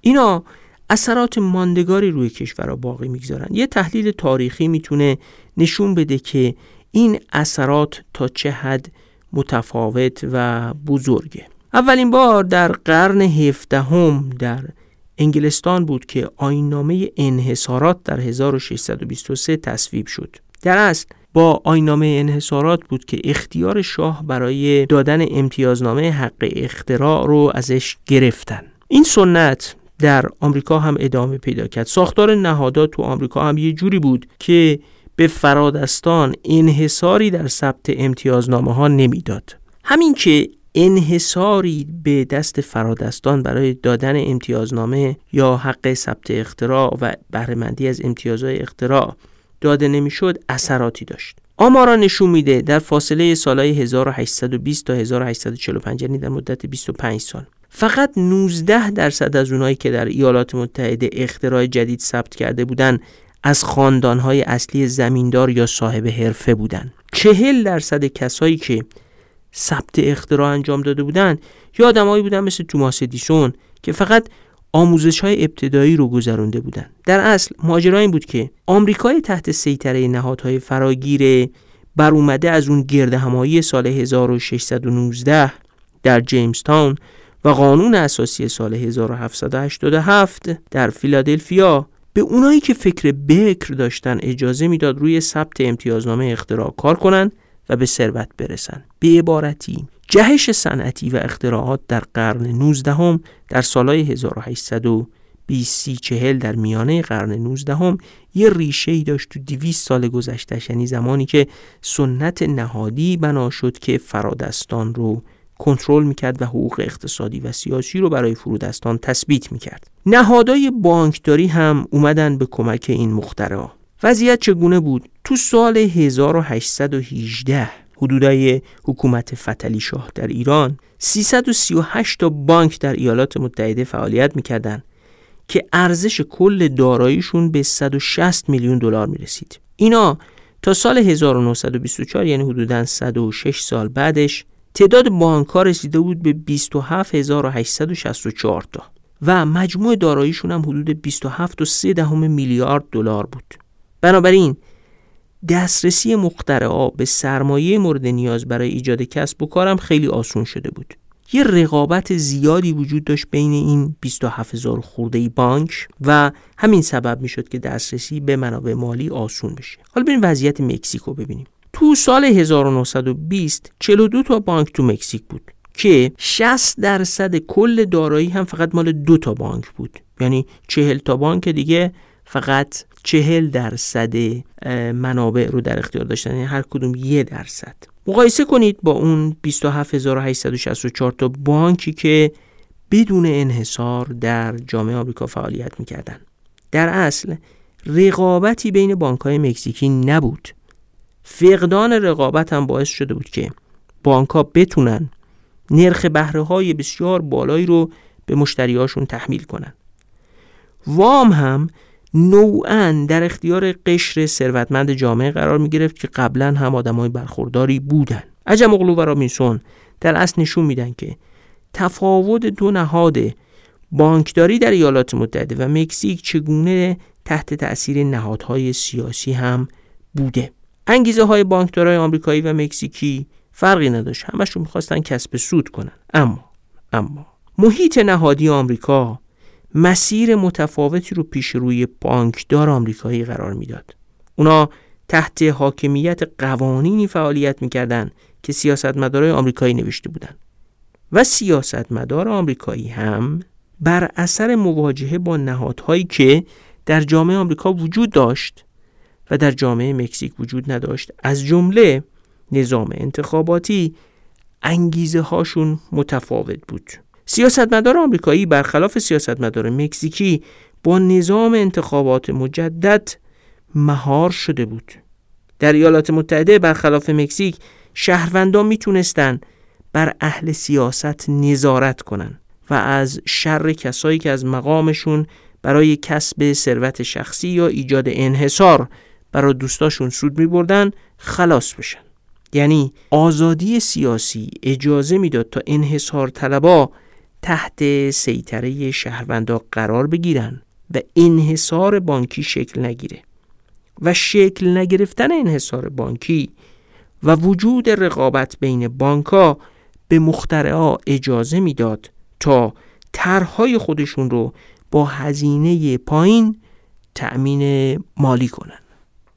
اینا اثرات ماندگاری روی کشورها باقی می‌گذارن. یه تحلیل تاریخی می‌تونه نشون بده که این اثرات تا چه حد متفاوت و بزرگه. اولین بار در قرن هفدهم در انگلستان بود که آینامه انحصارات در 1623 تصویب شد. در اصل با آینامه انحصارات بود که اختیار شاه برای دادن امتیازنامه حق اختراع رو ازش گرفتن. این سنت در آمریکا هم ادامه پیدا کرد. ساختار نهادات تو آمریکا هم یه جوری بود که به فرادستان انحصاری در ثبت امتیازنامه ها نمی‌داد. همین که انحصاری به دست فرادستان برای دادن امتیازنامه یا حق ثبت اختراع و بهرهمندی از امتیازهای اختراع داده نمی‌شد اثراتی داشت آمارا نشون میده در فاصله سالهای 1820 تا 1845 یعنی در مدت 25 سال فقط 19 درصد از اونایی که در ایالات متحده اختراع جدید ثبت کرده بودند از خاندانهای اصلی زمیندار یا صاحب حرفه بودند. 40 درصد کسایی که ثبت اختراع انجام داده بودند یا آدمایی بودن مثل توماس ادیسون که فقط آموزش های ابتدایی رو گذرونده بودن. در اصل ماجرا این بود که آمریکای تحت سیطره نهادهای فراگیر بر اومده از اون گرد همایی سال 1619 در جیمز تاون و قانون اساسی سال 1787 در فیلادلفیا به اونایی که فکر بکر داشتن اجازه می‌داد روی ثبت امتیازنامه اختراع کار کنن و به ثروت برسن. به عبارتی جهش صنعتی و اختراعات در قرن 19 هم در سالهای 1820 40 در میانه قرن 19 هم یه ریشه ای داشت تو 200 سال گذشته یعنی زمانی که سنت نهادی بنا شد که فرادستان رو کنترل می‌کرد و حقوق اقتصادی و سیاسی رو برای فرودستان تثبیت می‌کرد. نهادهای بانکداری هم اومدن به کمک این مخترع. وضعیت چگونه بود؟ تو سال 1818 حدودای حکومت فتلی شاه در ایران. 338 تا بانک در ایالات متحده فعالیت می‌کردن که ارزش کل داراییشون به 160 میلیون دلار می‌رسید. اینا تا سال 1924 یعنی حدوداً 106 سال بعدش تعداد بانک ها رسیده بود به 27864 تا و مجموع داراییشون هم حدود 27.3 دهم میلیارد دلار بود. بنابراین دسترسی مخترعا به سرمایه مورد نیاز برای ایجاد کسب و کارم خیلی آسون شده بود. یه رقابت زیادی وجود داشت بین این 27 هزار خورده بانک و همین سبب می شد که دسترسی به منابع مالی آسون بشه. حالا بریم وضعیت مکزیکو ببینیم. تو سال 1920 42 تا بانک تو مکزیک بود که 60 درصد کل دارایی هم فقط مال دو تا بانک بود. یعنی 40 تا بانک دیگه فقط چهل درصد منابع رو در اختیار داشتن. یعنی هر کدوم یه درصد. مقایسه کنید با اون 27864 تا بانکی که بدون انحصار در جامعه آمریکا فعالیت می‌کردن. در اصل رقابتی بین بانک های مکزیکی نبود. فقدان رقابت هم باعث شده بود که بانک ها بتونن نرخ بهره های بسیار بالایی رو به مشتریاشون تحمیل کنن. وام هم نوعا در اختیار قشر ثروتمند جامعه قرار می گرفت که قبلا هم آدمای برخورداری بودن. عجم اغلو و رابینسون در اصل نشون میدن که تفاوت دو نهاد بانکداری در ایالات متحده و مکزیک چگونه تحت تأثیر نهادهای سیاسی هم بوده. انگیزه های بانکدارای آمریکایی و مکزیکی فرقی نداشت. همشون می‌خواستن کسب سود کنن. اما اما محیط نهادی آمریکا مسیر متفاوتی رو پیش روی بانکدار آمریکایی قرار می‌داد. اونا تحت حاکمیت قوانینی فعالیت می‌کردند که سیاستمدارای آمریکایی نوشته بودند و سیاستمدار آمریکایی هم بر اثر مواجهه با نهادهایی که در جامعه آمریکا وجود داشت و در جامعه مکزیک وجود نداشت از جمله نظام انتخاباتی انگیزه هاشون متفاوت بود سیاستمدار آمریکایی برخلاف سیاستمدار مکزیکی با نظام انتخابات مجدد مهار شده بود. در ایالات متحده برخلاف مکزیک شهروندان می‌تونستن بر اهل سیاست نظارت کنن و از شر کسایی که از مقامشون برای کسب ثروت شخصی یا ایجاد انحصار برای دوستاشون سود می بردن خلاص بشن. یعنی آزادی سیاسی اجازه می‌داد تا انحصار طلبا تحت سیطره شهروندا قرار بگیرن و انحصار بانکی شکل نگیره و شکل نگرفتن انحصار بانکی و وجود رقابت بین بانکها به مخترعا اجازه می‌داد تا طرحهای خودشون رو با هزینه پایین تأمین مالی کنند.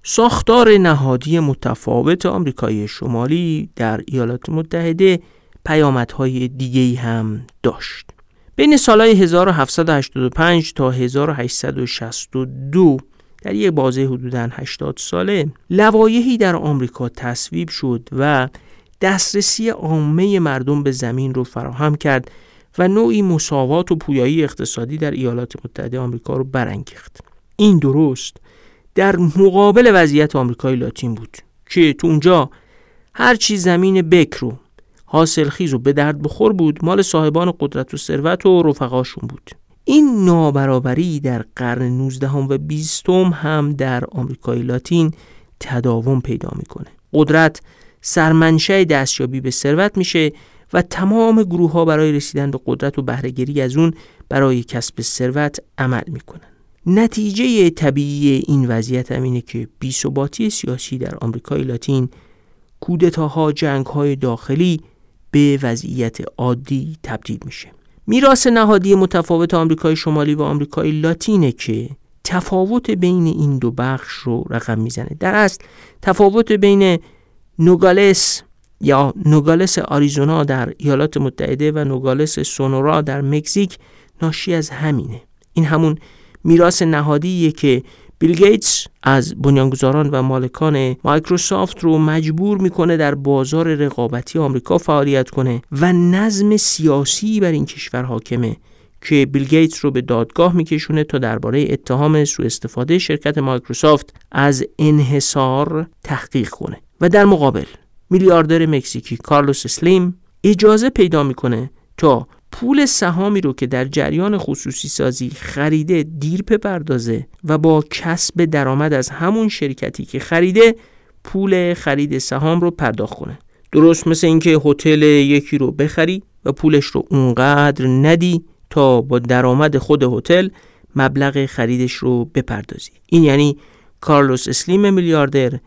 ساختار نهادی متفاوت آمریکای شمالی در ایالات متحده پیامدهای دیگه هم داشت. بین سالهای 1785 تا 1862 در یک بازه حدوداً 80 ساله لوایحی در آمریکا تصویب شد و دسترسی عامه مردم به زمین رو فراهم کرد و نوعی مساوات و پویایی اقتصادی در ایالات متحده آمریکا رو برانگیخت این درست در مقابل وضعیت آمریکای لاتین بود که تو اونجا هرچی زمین بکر رو حاصل خیز و به درد بخور بود مال صاحبان قدرت و ثروت و رفقاشون بود. این نابرابری در قرن 19 و 20 هم در آمریکای لاتین تداوم پیدا می‌کنه. قدرت سرمنشه دستیابی به ثروت میشه و تمام گروه ها برای رسیدن به قدرت و بهرهگیری از اون برای کسب ثروت عمل می‌کنن. نتیجه طبیعی این وضعیت هم اینه که بیثباتی سیاسی در آمریکای لاتین کودتاها جنگهای داخلی به وضعیت عادی تبدیل میشه. میراث نهادی متفاوت آمریکای شمالی و آمریکای لاتینه که تفاوت بین این دو بخش رو رقم می‌زنه. در اصل تفاوت بین نوگالس یا نوگالس آریزونا در ایالات متحده و نوگالس سونورا در مکزیک ناشی از همینه. این همون میراث نهادیه که بیل گیتس از بنیانگذاران و مالکان مایکروسافت رو مجبور می‌کنه در بازار رقابتی آمریکا فعالیت کنه و نظم سیاسی بر این کشور حاکمه که بیل گیتس رو به دادگاه میکشونه تا درباره اتهام سوء استفاده شرکت مایکروسافت از انحصار تحقیق کنه. و در مقابل میلیاردر مکزیکی کارلوس سلیم اجازه پیدا می‌کنه تا پول سهامی رو که در جریان خصوصی سازی خریده دیر بپردازه و با کسب درآمد از همون شرکتی که خریده پول خرید سهام رو پرداخت کنه. درست مثل اینکه هتل یکی رو بخری و پولش رو اونقدر ندی تا با درآمد خود هتل مبلغ خریدش رو بپردازی. این یعنی کارلوس اسلیم میلیاردر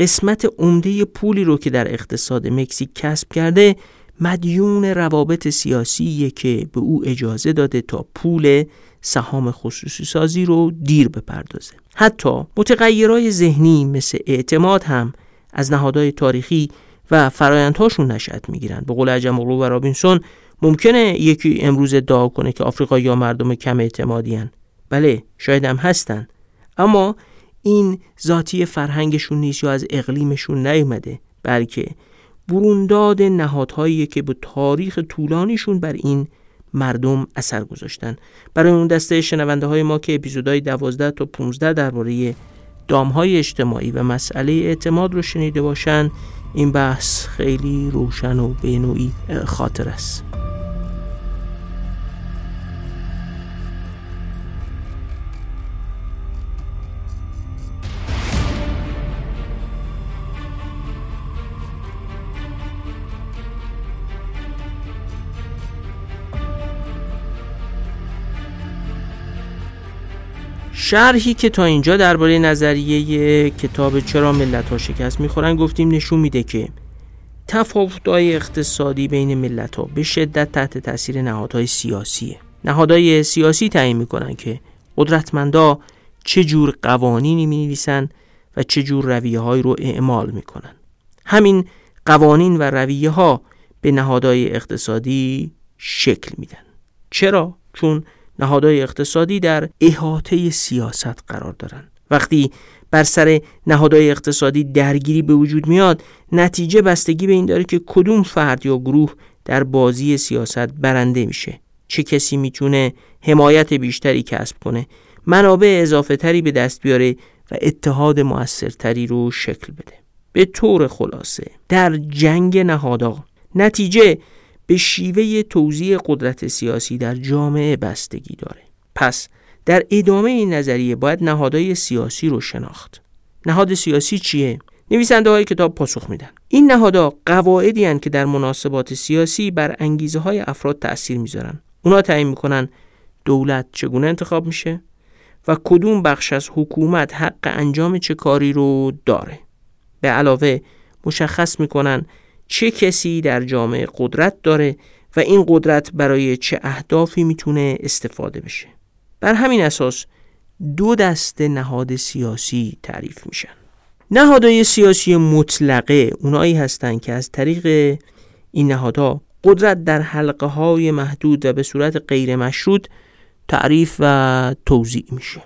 قسمت عمده پولی رو که در اقتصاد مکزیک کسب کرده مدیون روابط سیاسیه که به او اجازه داده تا پول سهام خصوصی سازی رو دیر بپردازه. حتی متغیرهای ذهنی مثل اعتماد هم از نهادهای تاریخی و فرایندهاشون نشأت می‌گیرن. به قول عجم و رابینسون ممکنه یکی امروز ادعا کنه که آفریقا یا مردم کم اعتمادی هن. بله شاید هم هستن. اما این ذاتی فرهنگشون نیست یا از اقلیمشون نیومده بلکه برونداد نهادهایی که به تاریخ طولانیشون بر این مردم اثر گذاشتن. برای اون دسته شنونده های ما که اپیزودهای 12 تا 15 درباره دامهای اجتماعی و مسئله اعتماد رو شنیده باشن این بحث خیلی روشن و به نوعی خاطر است. شرحی که تا اینجا درباره نظریه کتاب چرا ملت ها شکست می‌خورن گفتیم نشون میده که تفاوت‌های اقتصادی بین ملت ها به شدت تحت تاثیر نهادهای سیاسیه. نهادهای سیاسی تعیین می‌کنن که قدرتمندا چه جور قوانینی می نویسن و چه جور رویه های رو اعمال می‌کنن. همین قوانین و رویه ها به نهادهای اقتصادی شکل میدن. چرا؟ چون نهادهای اقتصادی در احاطه سیاست قرار دارند. وقتی بر سر نهادهای اقتصادی درگیری به وجود میاد نتیجه بستگی به این داره که کدوم فرد یا گروه در بازی سیاست برنده میشه. چه کسی می‌تونه حمایت بیشتری کسب کنه منابع اضافه تری به دست بیاره و اتحاد موثرتری رو شکل بده. به طور خلاصه در جنگ نهادها نتیجه به شیوه توزیع قدرت سیاسی در جامعه بستگی داره. پس در ادامه این نظریه باید نهادهای سیاسی رو شناخت. نهاد سیاسی چیه؟ نویسنده های کتاب پاسخ میدن. این نهادها قواعدی هن که در مناسبات سیاسی بر انگیزه های افراد تأثیر می‌ذارن. اونا تعیین می‌کنن دولت چگونه انتخاب میشه و کدوم بخش از حکومت حق انجام چه کاری رو داره. به علاوه مشخص می‌کنن چه کسی در جامعه قدرت داره و این قدرت برای چه اهدافی می‌تونه استفاده بشه. بر همین اساس دو دست نهاد سیاسی تعریف میشن. نهادهای سیاسی مطلقه اونایی هستند که از طریق این نهادها قدرت در حلقه های محدود و به صورت غیر مشروط تعریف و توضیح میشه.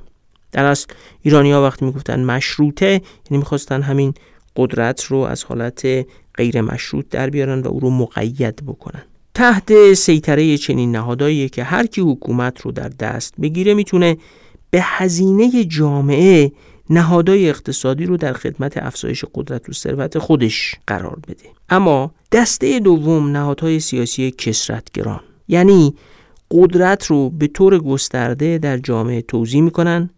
در اصل ایرانی ها وقتی می‌گفتن مشروطه یعنی می‌خواستن همین قدرت رو از حالت غیر مشروط در بیارن و او رو مقید بکنن. تحت سیطره چنین نهادهایی که هر کی حکومت رو در دست بگیره می‌تونه به هزینه جامعه نهادهای اقتصادی رو در خدمت افزایش قدرت و ثروت خودش قرار بده. اما دسته دوم نهادهای سیاسی کسرتگران یعنی قدرت رو به طور گسترده در جامعه توضیح می‌کنن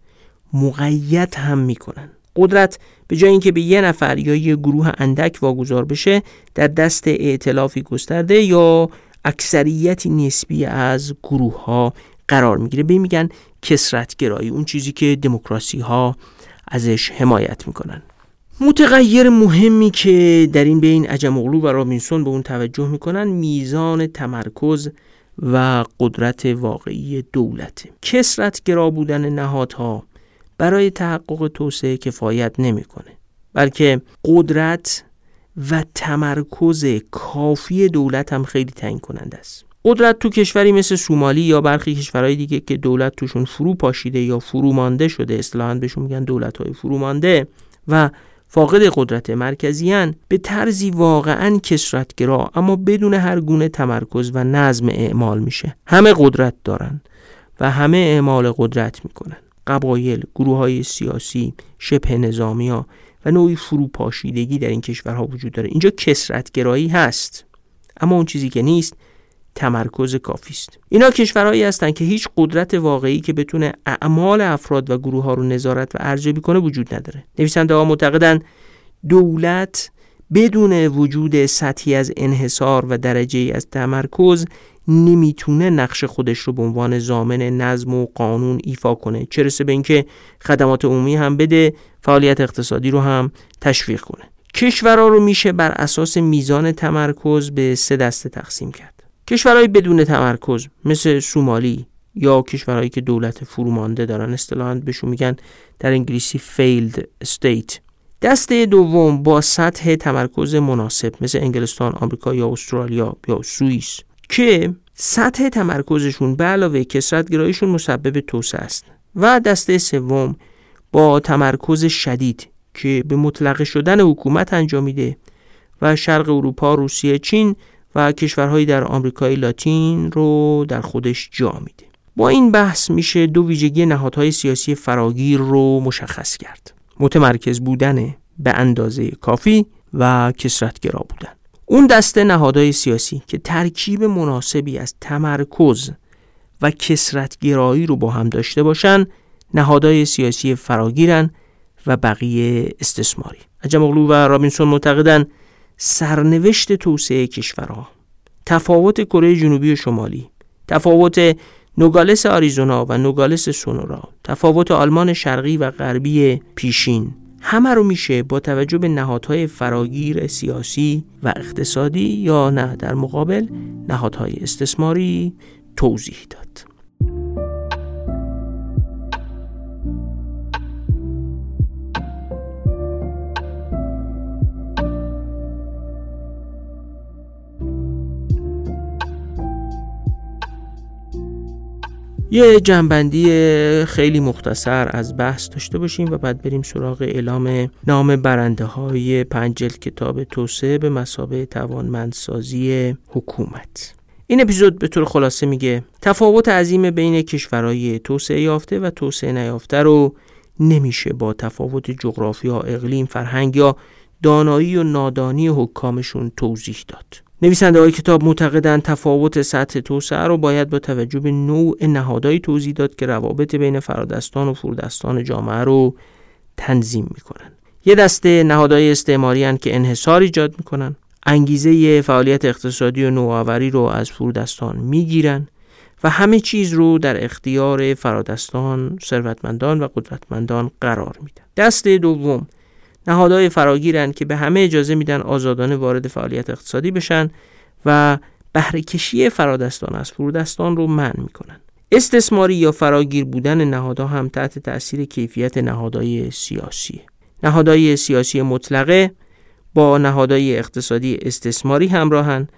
مقید هم می‌کنن. قدرت به جای اینکه به یه نفر یا یه گروه اندک واگذار بشه در دست ائتلافی گسترده یا اکثریتی نسبی از گروه ها قرار می‌گیره. به میگن کسرت گرایی اون چیزی که دموکراسی ها ازش حمایت می‌کنن. متغیر مهمی که در این بین عجم اغلو و رابینسون به اون توجه می‌کنن میزان تمرکز و قدرت واقعی دولته. کسرت گرا بودن نهادها برای تحقق توسعه کفایت نمی‌کنه بلکه قدرت و تمرکز کافی دولت هم خیلی تعیین کننده است. قدرت تو کشوری مثل سومالی یا برخی کشورهای دیگه که دولت توشون فرو پاشیده یا فرو مانده شده اصطلاحاً بهشون میگن دولت های فرو مانده و فاقد قدرت مرکزیان به طرزی واقعا کسرتگرا اما بدون هر گونه تمرکز و نظم اعمال میشه. همه قدرت دارن و همه اعمال قدرت می‌کنن. قبایل، گروه های سیاسی، شبه نظامی ها و نوعی فروپاشیدگی در این کشورها وجود داره. اینجا کسرتگرایی هست اما اون چیزی که نیست تمرکز کافی است. اینا کشورهایی هستند که هیچ قدرت واقعی که بتونه اعمال افراد و گروه ها رو نظارت و ارزیابی کنه وجود نداره. نویسنده ها معتقدند دولت بدون وجود سطحی از انحصار و درجه از تمرکز نمی‌تونه نقش خودش رو به عنوان زامن نظم و قانون ایفا کنه. چه رسه به اینکه خدمات عمومی هم بده فعالیت اقتصادی رو هم تشویق کنه. کشورها رو میشه بر اساس میزان تمرکز به سه دسته تقسیم کرد. کشورهای بدون تمرکز مثل سومالی یا کشورهایی که دولت فرومانده دارن اصطلاحاً بهشون میگن در انگلیسی failed state. دسته دوم با سطح تمرکز مناسب مثل انگلستان، آمریکا یا استرالیا یا سوئیس. که سطح تمرکزشون به علاوه کسرتگراییشون مسبب توسعه است و دسته سوم با تمرکز شدید که به مطلق شدن حکومت انجام میده و شرق اروپا، روسیه، چین و کشورهایی در آمریکای لاتین رو در خودش جا میده. با این بحث میشه دو ویژگی نهادهای سیاسی فراگیر رو مشخص کرد. متمرکز بودن به اندازه کافی و کسرتگرا بودن. اون دسته نهادهای سیاسی که ترکیب مناسبی از تمرکز و کسرتگرایی رو با هم داشته باشن نهادهای سیاسی فراگیرن و بقیه استثماری. عجم اغلو و رابینسون معتقدن سرنوشت توسعه کشورها تفاوت کره جنوبی و شمالی تفاوت نوگالس آریزونا و نوگالس سونورا تفاوت آلمان شرقی و غربی پیشین همه رو میشه با توجه به نهادهای فراگیر سیاسی و اقتصادی یا نه در مقابل نهادهای استثماری توضیح داد. یه جنبندی خیلی مختصر از بحث داشته باشیم و بعد بریم سراغ اعلام نام برنده های پنج کتاب توسعه به مسابه توانمندسازی حکومت این اپیزود به طور خلاصه میگه تفاوت عظیم بین کشورهای توسعه یافته و توسعه نیافته رو نمیشه با تفاوت جغرافیا، اقلیم، فرهنگ یا دانایی و نادانی حکامشون توضیح داد. نویسنده های کتاب معتقدند تفاوت سطح توسعه رو باید با توجه به نوع نهادهایی توضیح داد که روابط بین فرادستان و فرودستان جامعه رو تنظیم می‌کنن. یه دسته نهادهای استعماری که انحصار ایجاد می‌کنن انگیزه فعالیت اقتصادی و نوآوری رو از فرودستان می‌گیرن و همه چیز رو در اختیار فرادستان، ثروتمندان و قدرتمندان قرار میدن. دسته دوم نهادهای فراگیرن که به همه اجازه میدن آزادانه وارد فعالیت اقتصادی بشن و بهره کشی فرادستان از فرودستان رو منع می‌کنن. استثماری یا فراگیر بودن نهادها هم تحت تأثیر کیفیت نهادهای سیاسی. نهادهای سیاسی مطلقه با نهادهای اقتصادی استثماری همراهند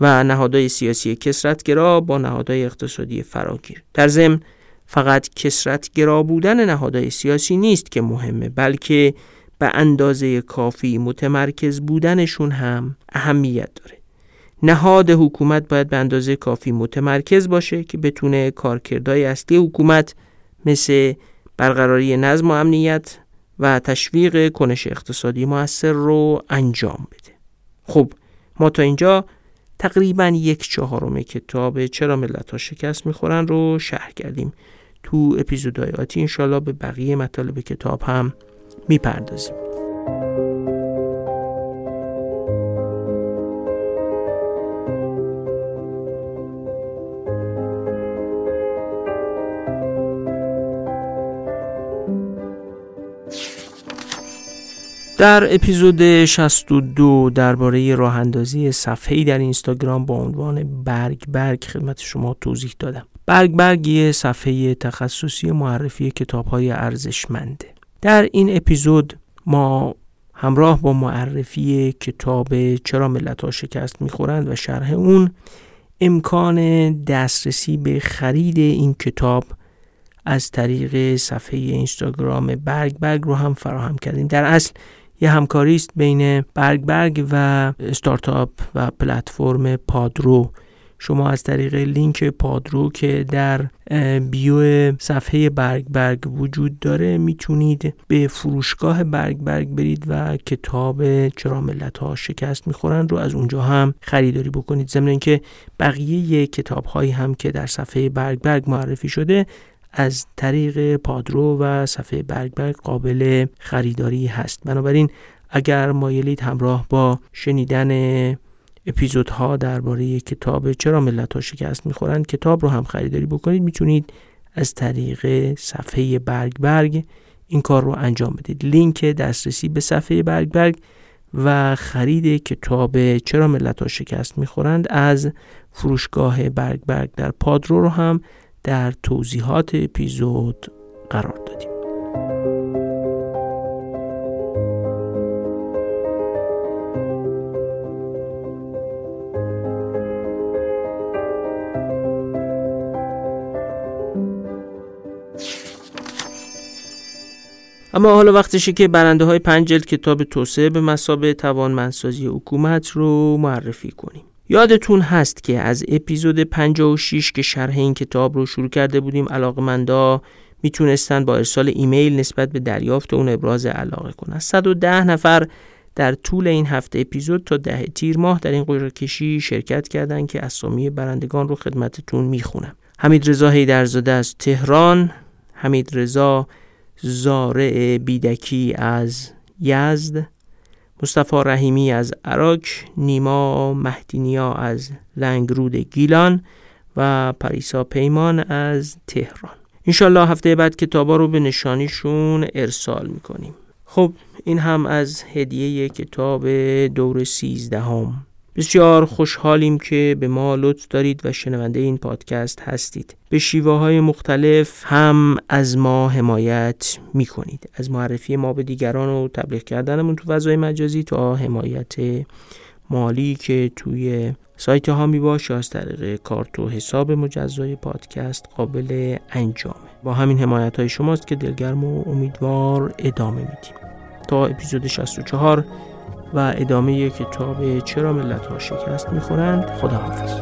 و نهادهای سیاسی کسرتگرا با نهادهای اقتصادی فراگیر در ضمن فقط کسرتگرا بودن نهادهای سیاسی نیست که مهمه بلکه به اندازه کافی متمرکز بودنشون هم اهمیت داره. نهاد حکومت باید به اندازه کافی متمرکز باشه که بتونه کارکردهای اصلی حکومت مثل برقراری نظم و امنیت و تشویق کنش اقتصادی موثر رو انجام بده. خب ما تا اینجا تقریبا یک چهارم کتاب چرا ملت ها شکست می‌خورن رو شرح کردیم. تو اپیزودهای آتی انشالله به بقیه مطالب کتاب هم می‌پردازیم در اپیزود 62 درباره راه اندازی صفحه‌ای در اینستاگرام با عنوان برگ برگ خدمت شما توضیح دادم. برگ برگ یه صفحه تخصصی معرفی کتاب‌های ارزشمنده. در این اپیزود ما همراه با معرفی کتاب چرا ملت ها شکست می‌خورند و شرح اون امکان دسترسی به خرید این کتاب از طریق صفحه اینستاگرام برگ برگ رو هم فراهم کردیم. در اصل یه همکاری است بین برگ برگ و استارتاپ و پلتفرم پادرو. شما از طریق لینک پادرو که در بیو صفحه برگ برگ وجود داره می‌تونید به فروشگاه برگ برگ برید و کتاب چرا ملت ها شکست می‌خورن رو از اونجا هم خریداری بکنید. ضمن اینکه بقیه کتاب هایی هم که در صفحه برگ برگ معرفی شده از طریق پادرو و صفحه برگ برگ قابل خریداری هست. بنابراین اگر مایلید همراه با شنیدن اپیزودها درباره کتاب چرا ملت ها شکست می‌خورند کتاب رو هم خریداری بکنید. می‌تونید از طریق صفحه برگ برگ این کار رو انجام بدید. لینک دسترسی به صفحه برگ برگ و خرید کتاب چرا ملت ها شکست می‌خورند از فروشگاه برگ برگ در پادرو رو هم در توضیحات اپیزود قرار دادیم. اما حالا وقتشه که برنده های پنج جلد کتاب توسعه به مسابه توانمندسازی حکومت رو معرفی کنیم. یادتون هست که از اپیزود 56 که شرح این کتاب رو شروع کرده بودیم علاقمندا می‌تونستن با ارسال ایمیل نسبت به دریافت اون ابراز علاقه کنن. 110 نفر در طول این هفته اپیزود تا ده تیر ماه در این قرعه کشی شرکت کردند که اسامی برندگان رو خدمتتون می‌خونم. حمید رضا هیدرزاده از تهران. حمید رضا زارع بیدکی از یزد مصطفی رحیمی از عراق نیما مهدینیا از لنگرود گیلان و پریسا پیمان از تهران. انشالله هفته بعد کتابا رو به نشانیشون ارسال می‌کنیم. خب این هم از هدیه کتاب دور سیزدهم. بسیار خوشحالیم که به ما لطف دارید و شنونده این پادکست هستید. به شیوه های مختلف هم از ما حمایت می کنید از معرفی ما به دیگران و تبلیغ کردنمون تو فضای مجازی تا حمایت مالی که توی سایت ها می باشه از طریق کارت و حساب مجزای پادکست قابل انجامه. با همین حمایت های شماست که دلگرم و امیدوار ادامه میدیم. تا اپیزود 64 و ادامه کتاب چرا ملت ها شکست می‌خورند خدا حافظ